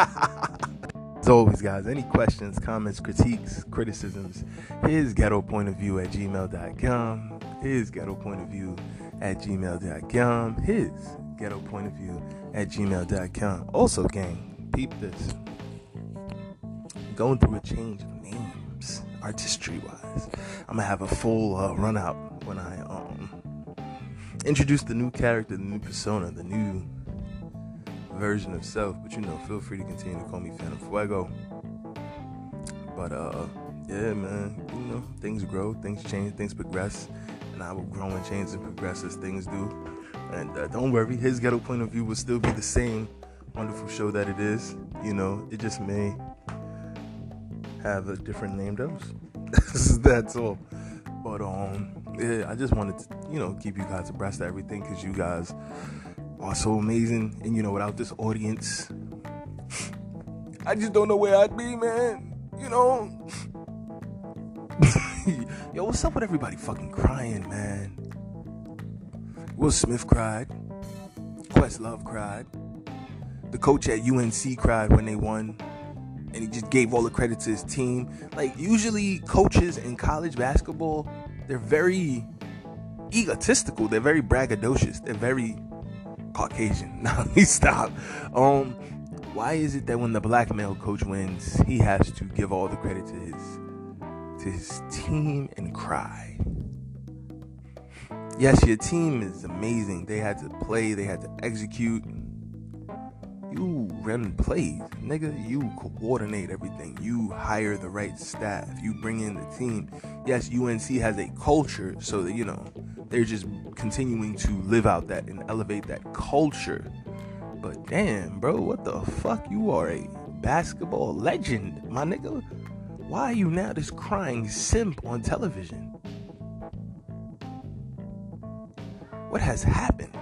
As always, guys, any questions, comments, critiques, criticisms, his ghetto point of view at gmail.com, his ghetto point of view at gmail.com, his ghetto point of view at gmail.com. Also, gang, peep this. Going through a change of names, artistry wise. I'm gonna have a full uh, run out when I um introduce the new character, the new persona, the new version of self, but you know, feel free to continue to call me Phantom Fuego. But uh, yeah, man, you know, things grow, things change, things progress, and I will grow and change and progress as things do. And uh, don't worry, his ghetto point of view will still be the same wonderful show that it is. You know, it just may have a different name dose. (laughs) That's all. But um, yeah, I just wanted to, you know, keep you guys abreast of everything because you guys are so amazing. And you know, without this audience, (laughs) I just don't know where I'd be, man. You know. (laughs) Yo, what's up with everybody fucking crying, man? Will Smith cried. Questlove cried. The coach at UNC cried when they won. And he just gave all the credit to his team. Like, usually, coaches in college basketball, they're very egotistical. They're very braggadocious. They're very Caucasian. (laughs) Now let me stop. Um, why is it that when the black male coach wins, he has to give all the credit to his to his team and cry? Yes, your team is amazing. They had to play, they had to execute. You run plays, nigga. You coordinate everything. You hire the right staff. You bring in the team. Yes, UNC has a culture, so that you know they're just continuing to live out that and elevate that culture. But damn, bro, what the fuck? You are a basketball legend, my nigga. Why are you now this crying simp on television? What has happened?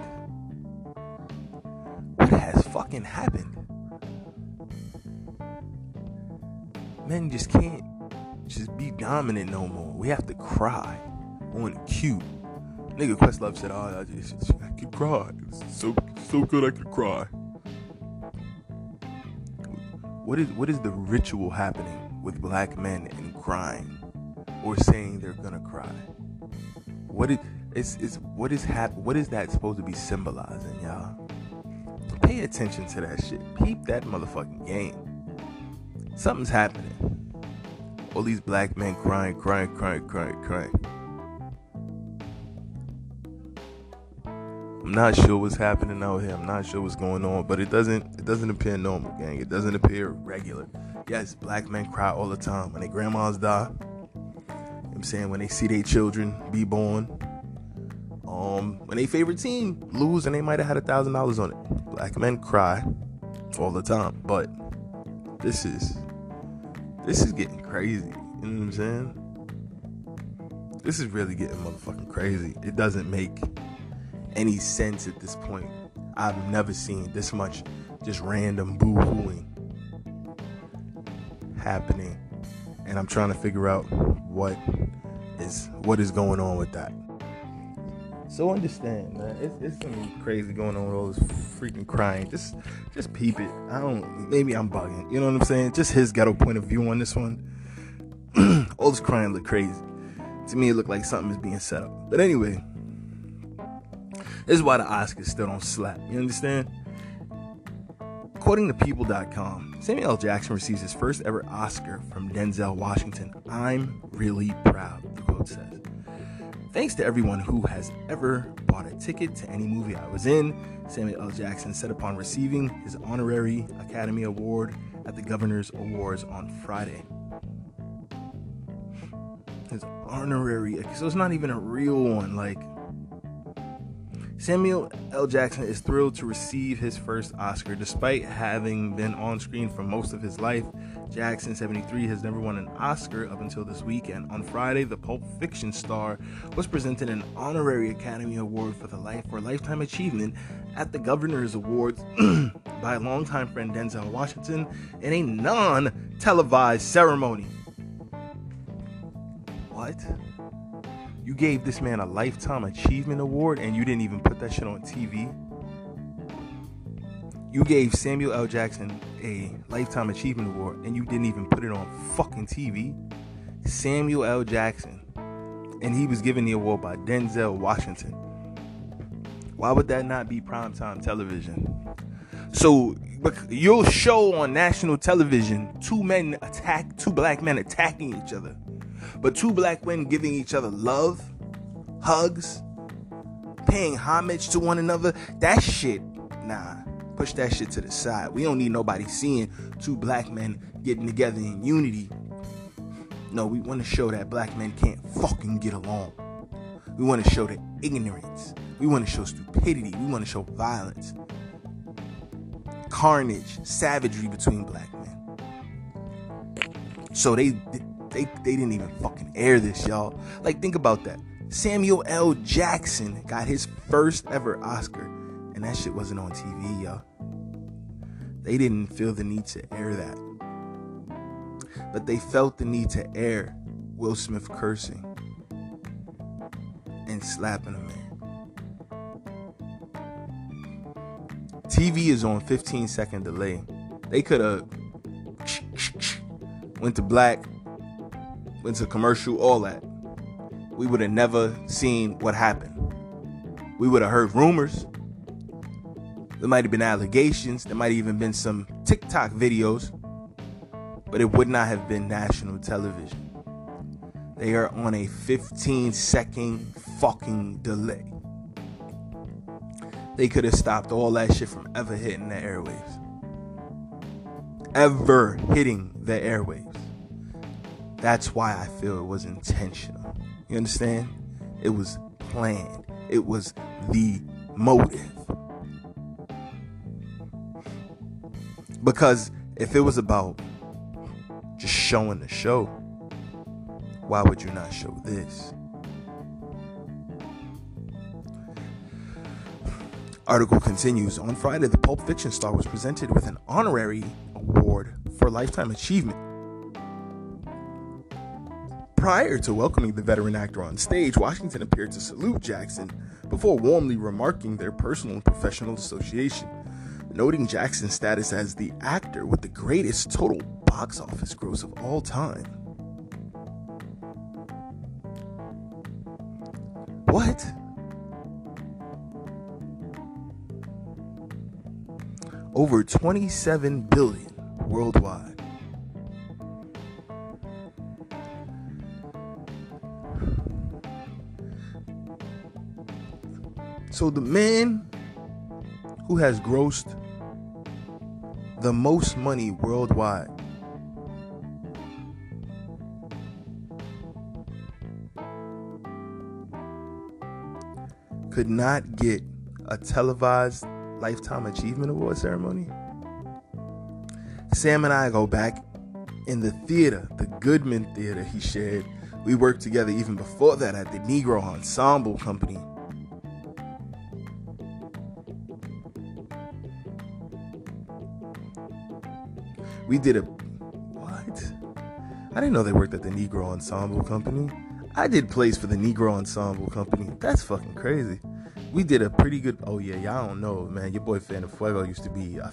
What has fucking happened? Men just can't just be dominant no more. We have to cry on cue. Nigga Questlove said, "Oh, I, just, I could cry. It was so so good I could cry. What is what is the ritual happening with black men and crying or saying they're gonna cry? What is it's, it's what is hap- what is that supposed to be symbolizing, y'all? Pay attention to that shit. Peep that motherfucking game. Something's happening. All these black men crying, crying, crying, crying, crying. I'm not sure what's happening out here. I'm not sure what's going on, but it doesn't it doesn't appear normal, gang. It doesn't appear regular. Yes, black men cry all the time when their grandmas die. I'm saying when they see their children be born. Um, when their favorite team lose and they might have had a thousand dollars on it. Black men cry all the time, but this is this is getting crazy. You know what I'm saying? This is really getting motherfucking crazy. It doesn't make any sense at this point. I've never seen this much just random boo hooing happening. And I'm trying to figure out what is what is going on with that. So understand, man. It's, it's something crazy going on with all this freaking crying. Just just peep it. I don't maybe I'm bugging. You know what I'm saying? Just his ghetto point of view on this one. (clears throat) all this crying look crazy. To me it looked like something is being set up. But anyway, this is why the Oscars still don't slap. You understand? According to People.com, Samuel L. Jackson receives his first ever Oscar from Denzel Washington. I'm really proud, the quote says. Thanks to everyone who has ever bought a ticket to any movie I was in, Samuel L. Jackson said upon receiving his honorary Academy Award at the Governor's Awards on Friday. His honorary, so it's not even a real one. Like, Samuel L. Jackson is thrilled to receive his first Oscar. Despite having been on screen for most of his life, Jackson, 73, has never won an Oscar up until this weekend. On Friday, the Pulp Fiction star was presented an honorary Academy Award for the life for lifetime achievement at the Governor's Awards (clears throat) by longtime friend Denzel Washington in a non-televised ceremony. What? You gave this man a Lifetime Achievement Award and you didn't even put that shit on TV. You gave Samuel L. Jackson a Lifetime Achievement Award and you didn't even put it on fucking TV. Samuel L. Jackson. And he was given the award by Denzel Washington. Why would that not be primetime television? So you'll show on national television two men attack, two black men attacking each other but two black men giving each other love, hugs, paying homage to one another, that shit, nah, push that shit to the side. We don't need nobody seeing two black men getting together in unity. No, we want to show that black men can't fucking get along. We want to show the ignorance. We want to show stupidity. We want to show violence, carnage, savagery between black men. So they they they didn't even fucking air this, y'all. Like think about that. Samuel L. Jackson got his first ever Oscar, and that shit wasn't on TV, y'all. They didn't feel the need to air that. But they felt the need to air Will Smith cursing and slapping a man. TV is on 15 second delay. They could have went to black went to commercial, all that, we would have never seen what happened. We would have heard rumors. There might have been allegations. There might have even been some TikTok videos, but it would not have been national television. They are on a 15 second fucking delay. They could have stopped all that shit from ever hitting the airwaves. Ever hitting the airwaves. That's why I feel it was intentional. You understand? It was planned. It was the motive. Because if it was about just showing the show, why would you not show this? Article continues On Friday, the Pulp Fiction star was presented with an honorary award for lifetime achievement Prior to welcoming the veteran actor on stage, Washington appeared to salute Jackson before warmly remarking their personal and professional association, noting Jackson's status as the actor with the greatest total box office gross of all time. What? Over 27 billion worldwide. So the man who has grossed the most money worldwide could not get a televised Lifetime Achievement Award ceremony. Sam and I go back in the theater, the Goodman Theater he shared. We worked together even before that at the Negro Ensemble Company. We did a what? I didn't know they worked at the Negro Ensemble Company. I did plays for the Negro Ensemble Company. That's fucking crazy. We did a pretty good. Oh yeah, y'all don't know, man. Your boy Phantom Fuego used to be a,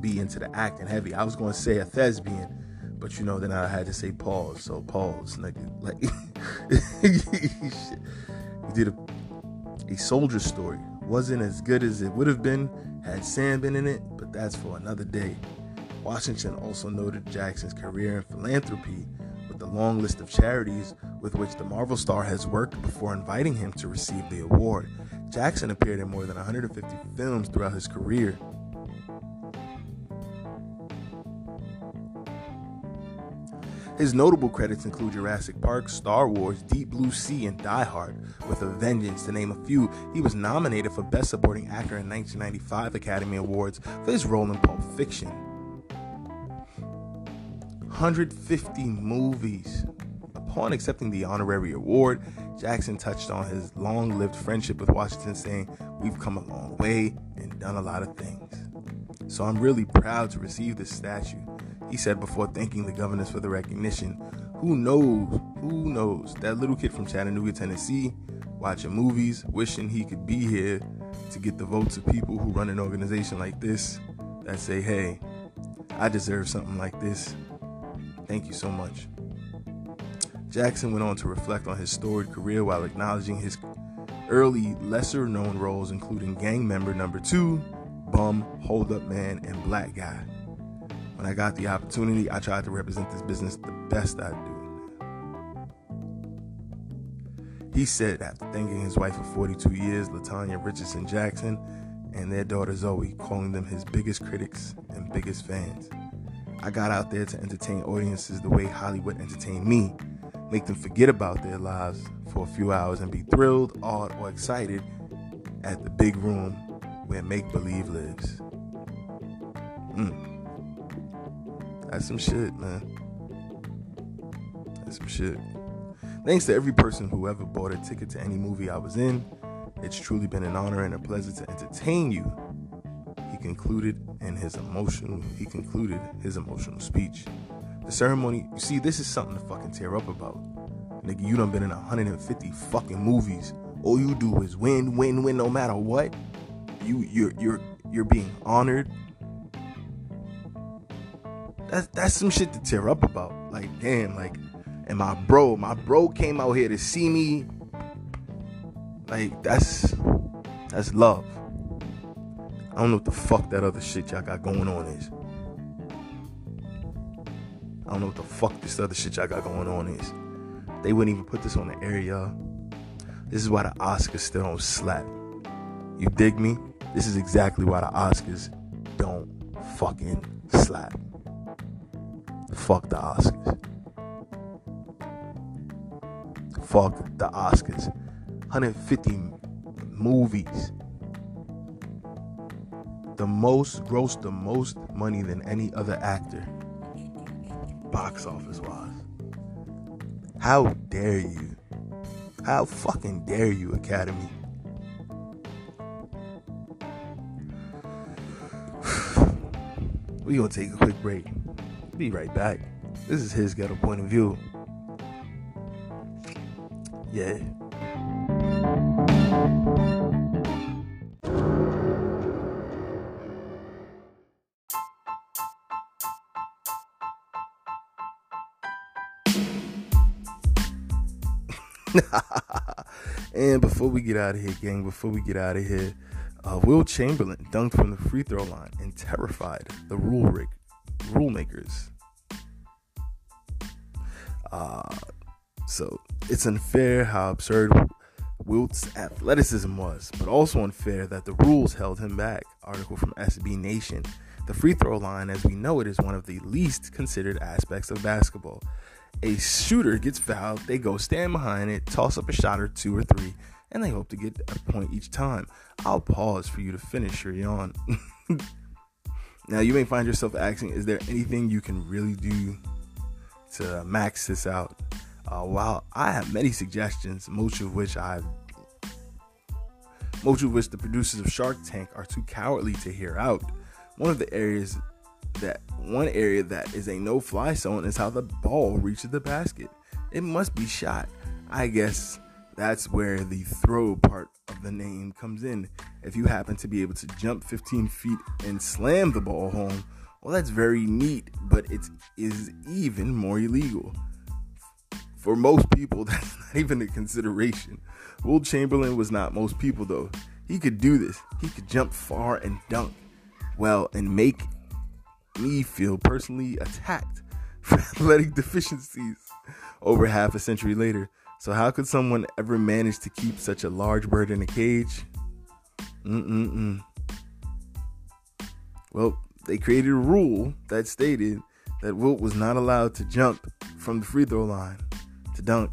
be into the acting heavy. I was going to say a thespian, but you know, then I had to say pause. So pause, nigga. (laughs) Like he did a, a soldier story. Wasn't as good as it would have been had Sam been in it, but that's for another day. Washington also noted Jackson's career in philanthropy with a long list of charities with which the Marvel star has worked before inviting him to receive the award. Jackson appeared in more than 150 films throughout his career. His notable credits include Jurassic Park, Star Wars, Deep Blue Sea, and Die Hard, with a vengeance to name a few. He was nominated for Best Supporting Actor in 1995 Academy Awards for his role in Pulp Fiction. 150 movies. Upon accepting the honorary award, Jackson touched on his long lived friendship with Washington, saying, We've come a long way and done a lot of things. So I'm really proud to receive this statue. He said before thanking the governors for the recognition. Who knows? Who knows? That little kid from Chattanooga, Tennessee, watching movies, wishing he could be here to get the votes of people who run an organization like this that say, hey, I deserve something like this. Thank you so much. Jackson went on to reflect on his storied career while acknowledging his early, lesser known roles, including gang member number two, bum, hold up man, and black guy. When I got the opportunity, I tried to represent this business the best I do. He said after thanking his wife of 42 years, Latanya Richardson Jackson, and their daughter Zoe, calling them his biggest critics and biggest fans. I got out there to entertain audiences the way Hollywood entertained me, make them forget about their lives for a few hours and be thrilled, awed, or excited at the big room where make believe lives. Mm. That's some shit, man. That's some shit. Thanks to every person who ever bought a ticket to any movie I was in. It's truly been an honor and a pleasure to entertain you. He concluded in his emotional he concluded his emotional speech. The ceremony, you see, this is something to fucking tear up about. Nigga, you done been in 150 fucking movies. All you do is win, win, win no matter what. You you're you're you're being honored that's that's some shit to tear up about. Like, damn, like, and my bro, my bro came out here to see me. Like, that's that's love. I don't know what the fuck that other shit y'all got going on is. I don't know what the fuck this other shit y'all got going on is. They wouldn't even put this on the air, y'all. This is why the Oscars still don't slap. You dig me? This is exactly why the Oscars don't fucking slap. Fuck the Oscars. Fuck the Oscars. 150 movies. The most grossed the most money than any other actor. Box office wise. How dare you? How fucking dare you, Academy? (sighs) we gonna take a quick break. Be right back. This is his ghetto point of view. Yeah. (laughs) and before we get out of here, gang, before we get out of here, uh, Wilt Chamberlain dunked from the free throw line and terrified the rule rig, rule makers. Uh, so it's unfair how absurd Wilt's athleticism was, but also unfair that the rules held him back. Article from SB Nation. The free throw line, as we know it, is one of the least considered aspects of basketball. A shooter gets fouled, they go stand behind it, toss up a shot or two or three, and they hope to get a point each time. I'll pause for you to finish your yawn. (laughs) now, you may find yourself asking, is there anything you can really do to max this out? Uh, while I have many suggestions, most of which I've most of which the producers of Shark Tank are too cowardly to hear out. One of the areas that one area that is a no-fly zone is how the ball reaches the basket. It must be shot. I guess that's where the throw part of the name comes in. If you happen to be able to jump 15 feet and slam the ball home, well, that's very neat, but it is even more illegal. For most people, (laughs) that's not even a consideration. Wilt Chamberlain was not most people, though. He could do this. He could jump far and dunk well and make me feel personally attacked (laughs) for athletic deficiencies over half a century later. So, how could someone ever manage to keep such a large bird in a cage? Mm-mm-mm. Well, they created a rule that stated that Wilt was not allowed to jump from the free throw line to dunk.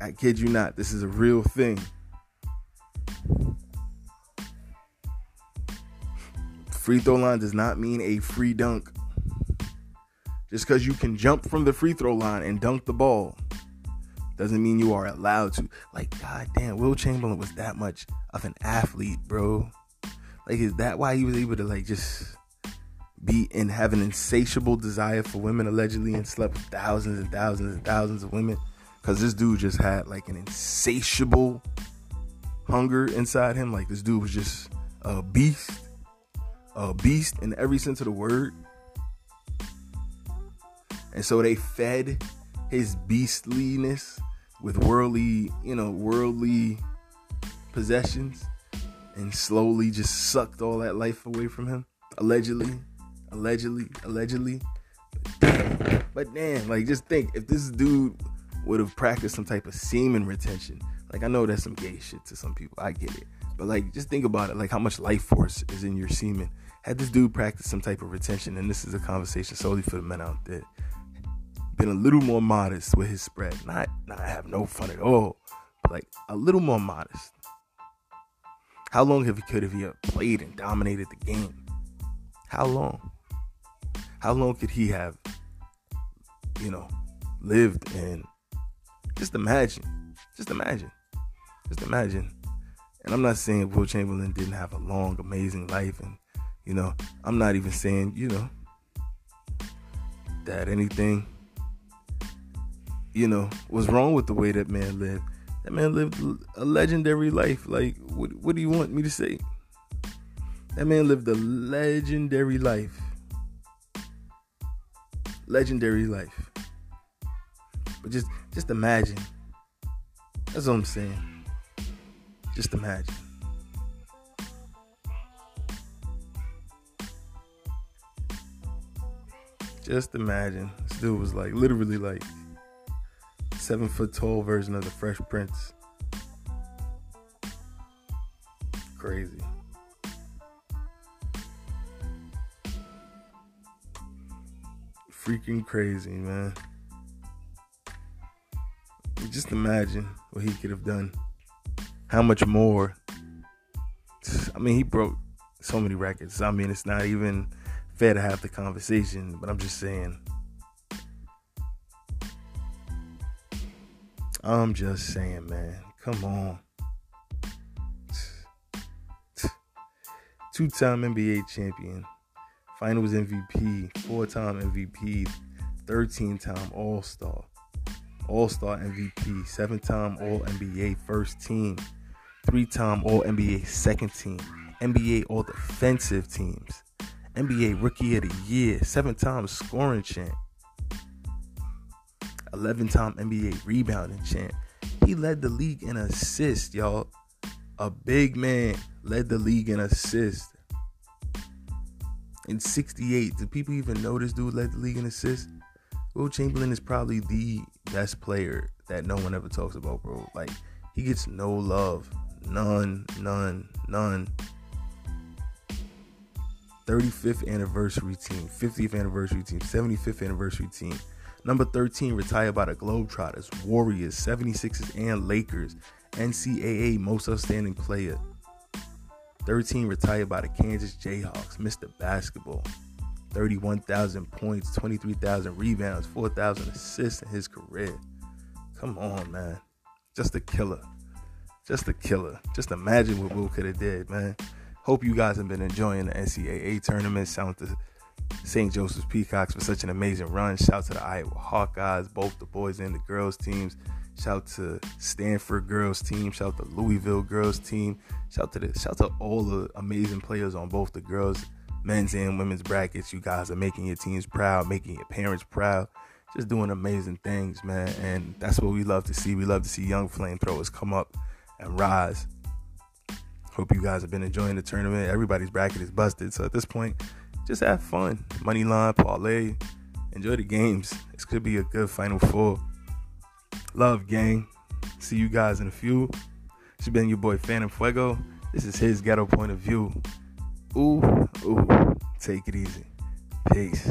I kid you not, this is a real thing. Free throw line does not mean a free dunk. Just because you can jump from the free throw line and dunk the ball doesn't mean you are allowed to. Like, god damn, Wilt Chamberlain was that much of an athlete, bro. Like, is that why he was able to like just be and have an insatiable desire for women allegedly and slept with thousands and thousands and thousands of women? Cause this dude just had like an insatiable hunger inside him. Like this dude was just a beast. A beast in every sense of the word. And so they fed his beastliness with worldly, you know, worldly possessions and slowly just sucked all that life away from him. Allegedly, allegedly, allegedly. But damn, like just think if this dude would have practiced some type of semen retention, like I know that's some gay shit to some people, I get it. But like just think about it, like how much life force is in your semen. Had this dude practice some type of retention, and this is a conversation solely for the men out there been a little more modest with his spread. Not not have no fun at all, but like a little more modest. How long have he could have he uh, played and dominated the game? How long? How long could he have, you know, lived and just imagine, just imagine, just imagine. And I'm not saying Wilt Chamberlain didn't have a long, amazing life, and you know, I'm not even saying, you know, that anything you know, what's wrong with the way that man lived. That man lived a legendary life. Like, what, what do you want me to say? That man lived a legendary life. Legendary life. But just just imagine. That's what I'm saying. Just imagine. Just imagine. This dude was like literally like seven foot tall version of the Fresh Prince. Crazy. Freaking crazy, man. Just imagine what he could have done. How much more. I mean, he broke so many records. I mean, it's not even fair to have the conversation, but I'm just saying I'm just saying, man. Come on. Two time NBA champion, finals MVP, four time MVP, 13 time All Star. All Star MVP, seven time All NBA first team, three time All NBA second team, NBA All Defensive Teams, NBA Rookie of the Year, seven time scoring champ, 11 time NBA rebounding champ. He led the league in assists, y'all. A big man led the league in assists. In 68, do people even know this dude led the league in assists? Wilt Chamberlain is probably the best player that no one ever talks about, bro. Like, he gets no love. None, none, none. 35th anniversary team, 50th anniversary team, 75th anniversary team. Number 13 retired by the Globetrotters, Warriors, 76ers, and Lakers. NCAA Most Outstanding Player. 13 retired by the Kansas Jayhawks, Mr. Basketball. 31,000 points, 23,000 rebounds, 4,000 assists in his career. Come on, man. Just a killer. Just a killer. Just imagine what Will could have did, man. Hope you guys have been enjoying the NCAA tournament. Shout out to St. Joseph's Peacocks for such an amazing run. Shout out to the Iowa Hawkeyes, both the boys and the girls teams. Shout out to Stanford girls team. Shout out to Louisville girls team. Shout out to the shout out to all the amazing players on both the girls, men's and women's brackets. You guys are making your teams proud, making your parents proud. Just doing amazing things, man. And that's what we love to see. We love to see young flamethrowers come up and rise. Hope you guys have been enjoying the tournament. Everybody's bracket is busted. So at this point, just have fun. Money line, parlay. Enjoy the games. This could be a good final four. Love, gang. See you guys in a few. It's been your boy Phantom Fuego. This is his ghetto point of view. Ooh, ooh. Take it easy. Peace.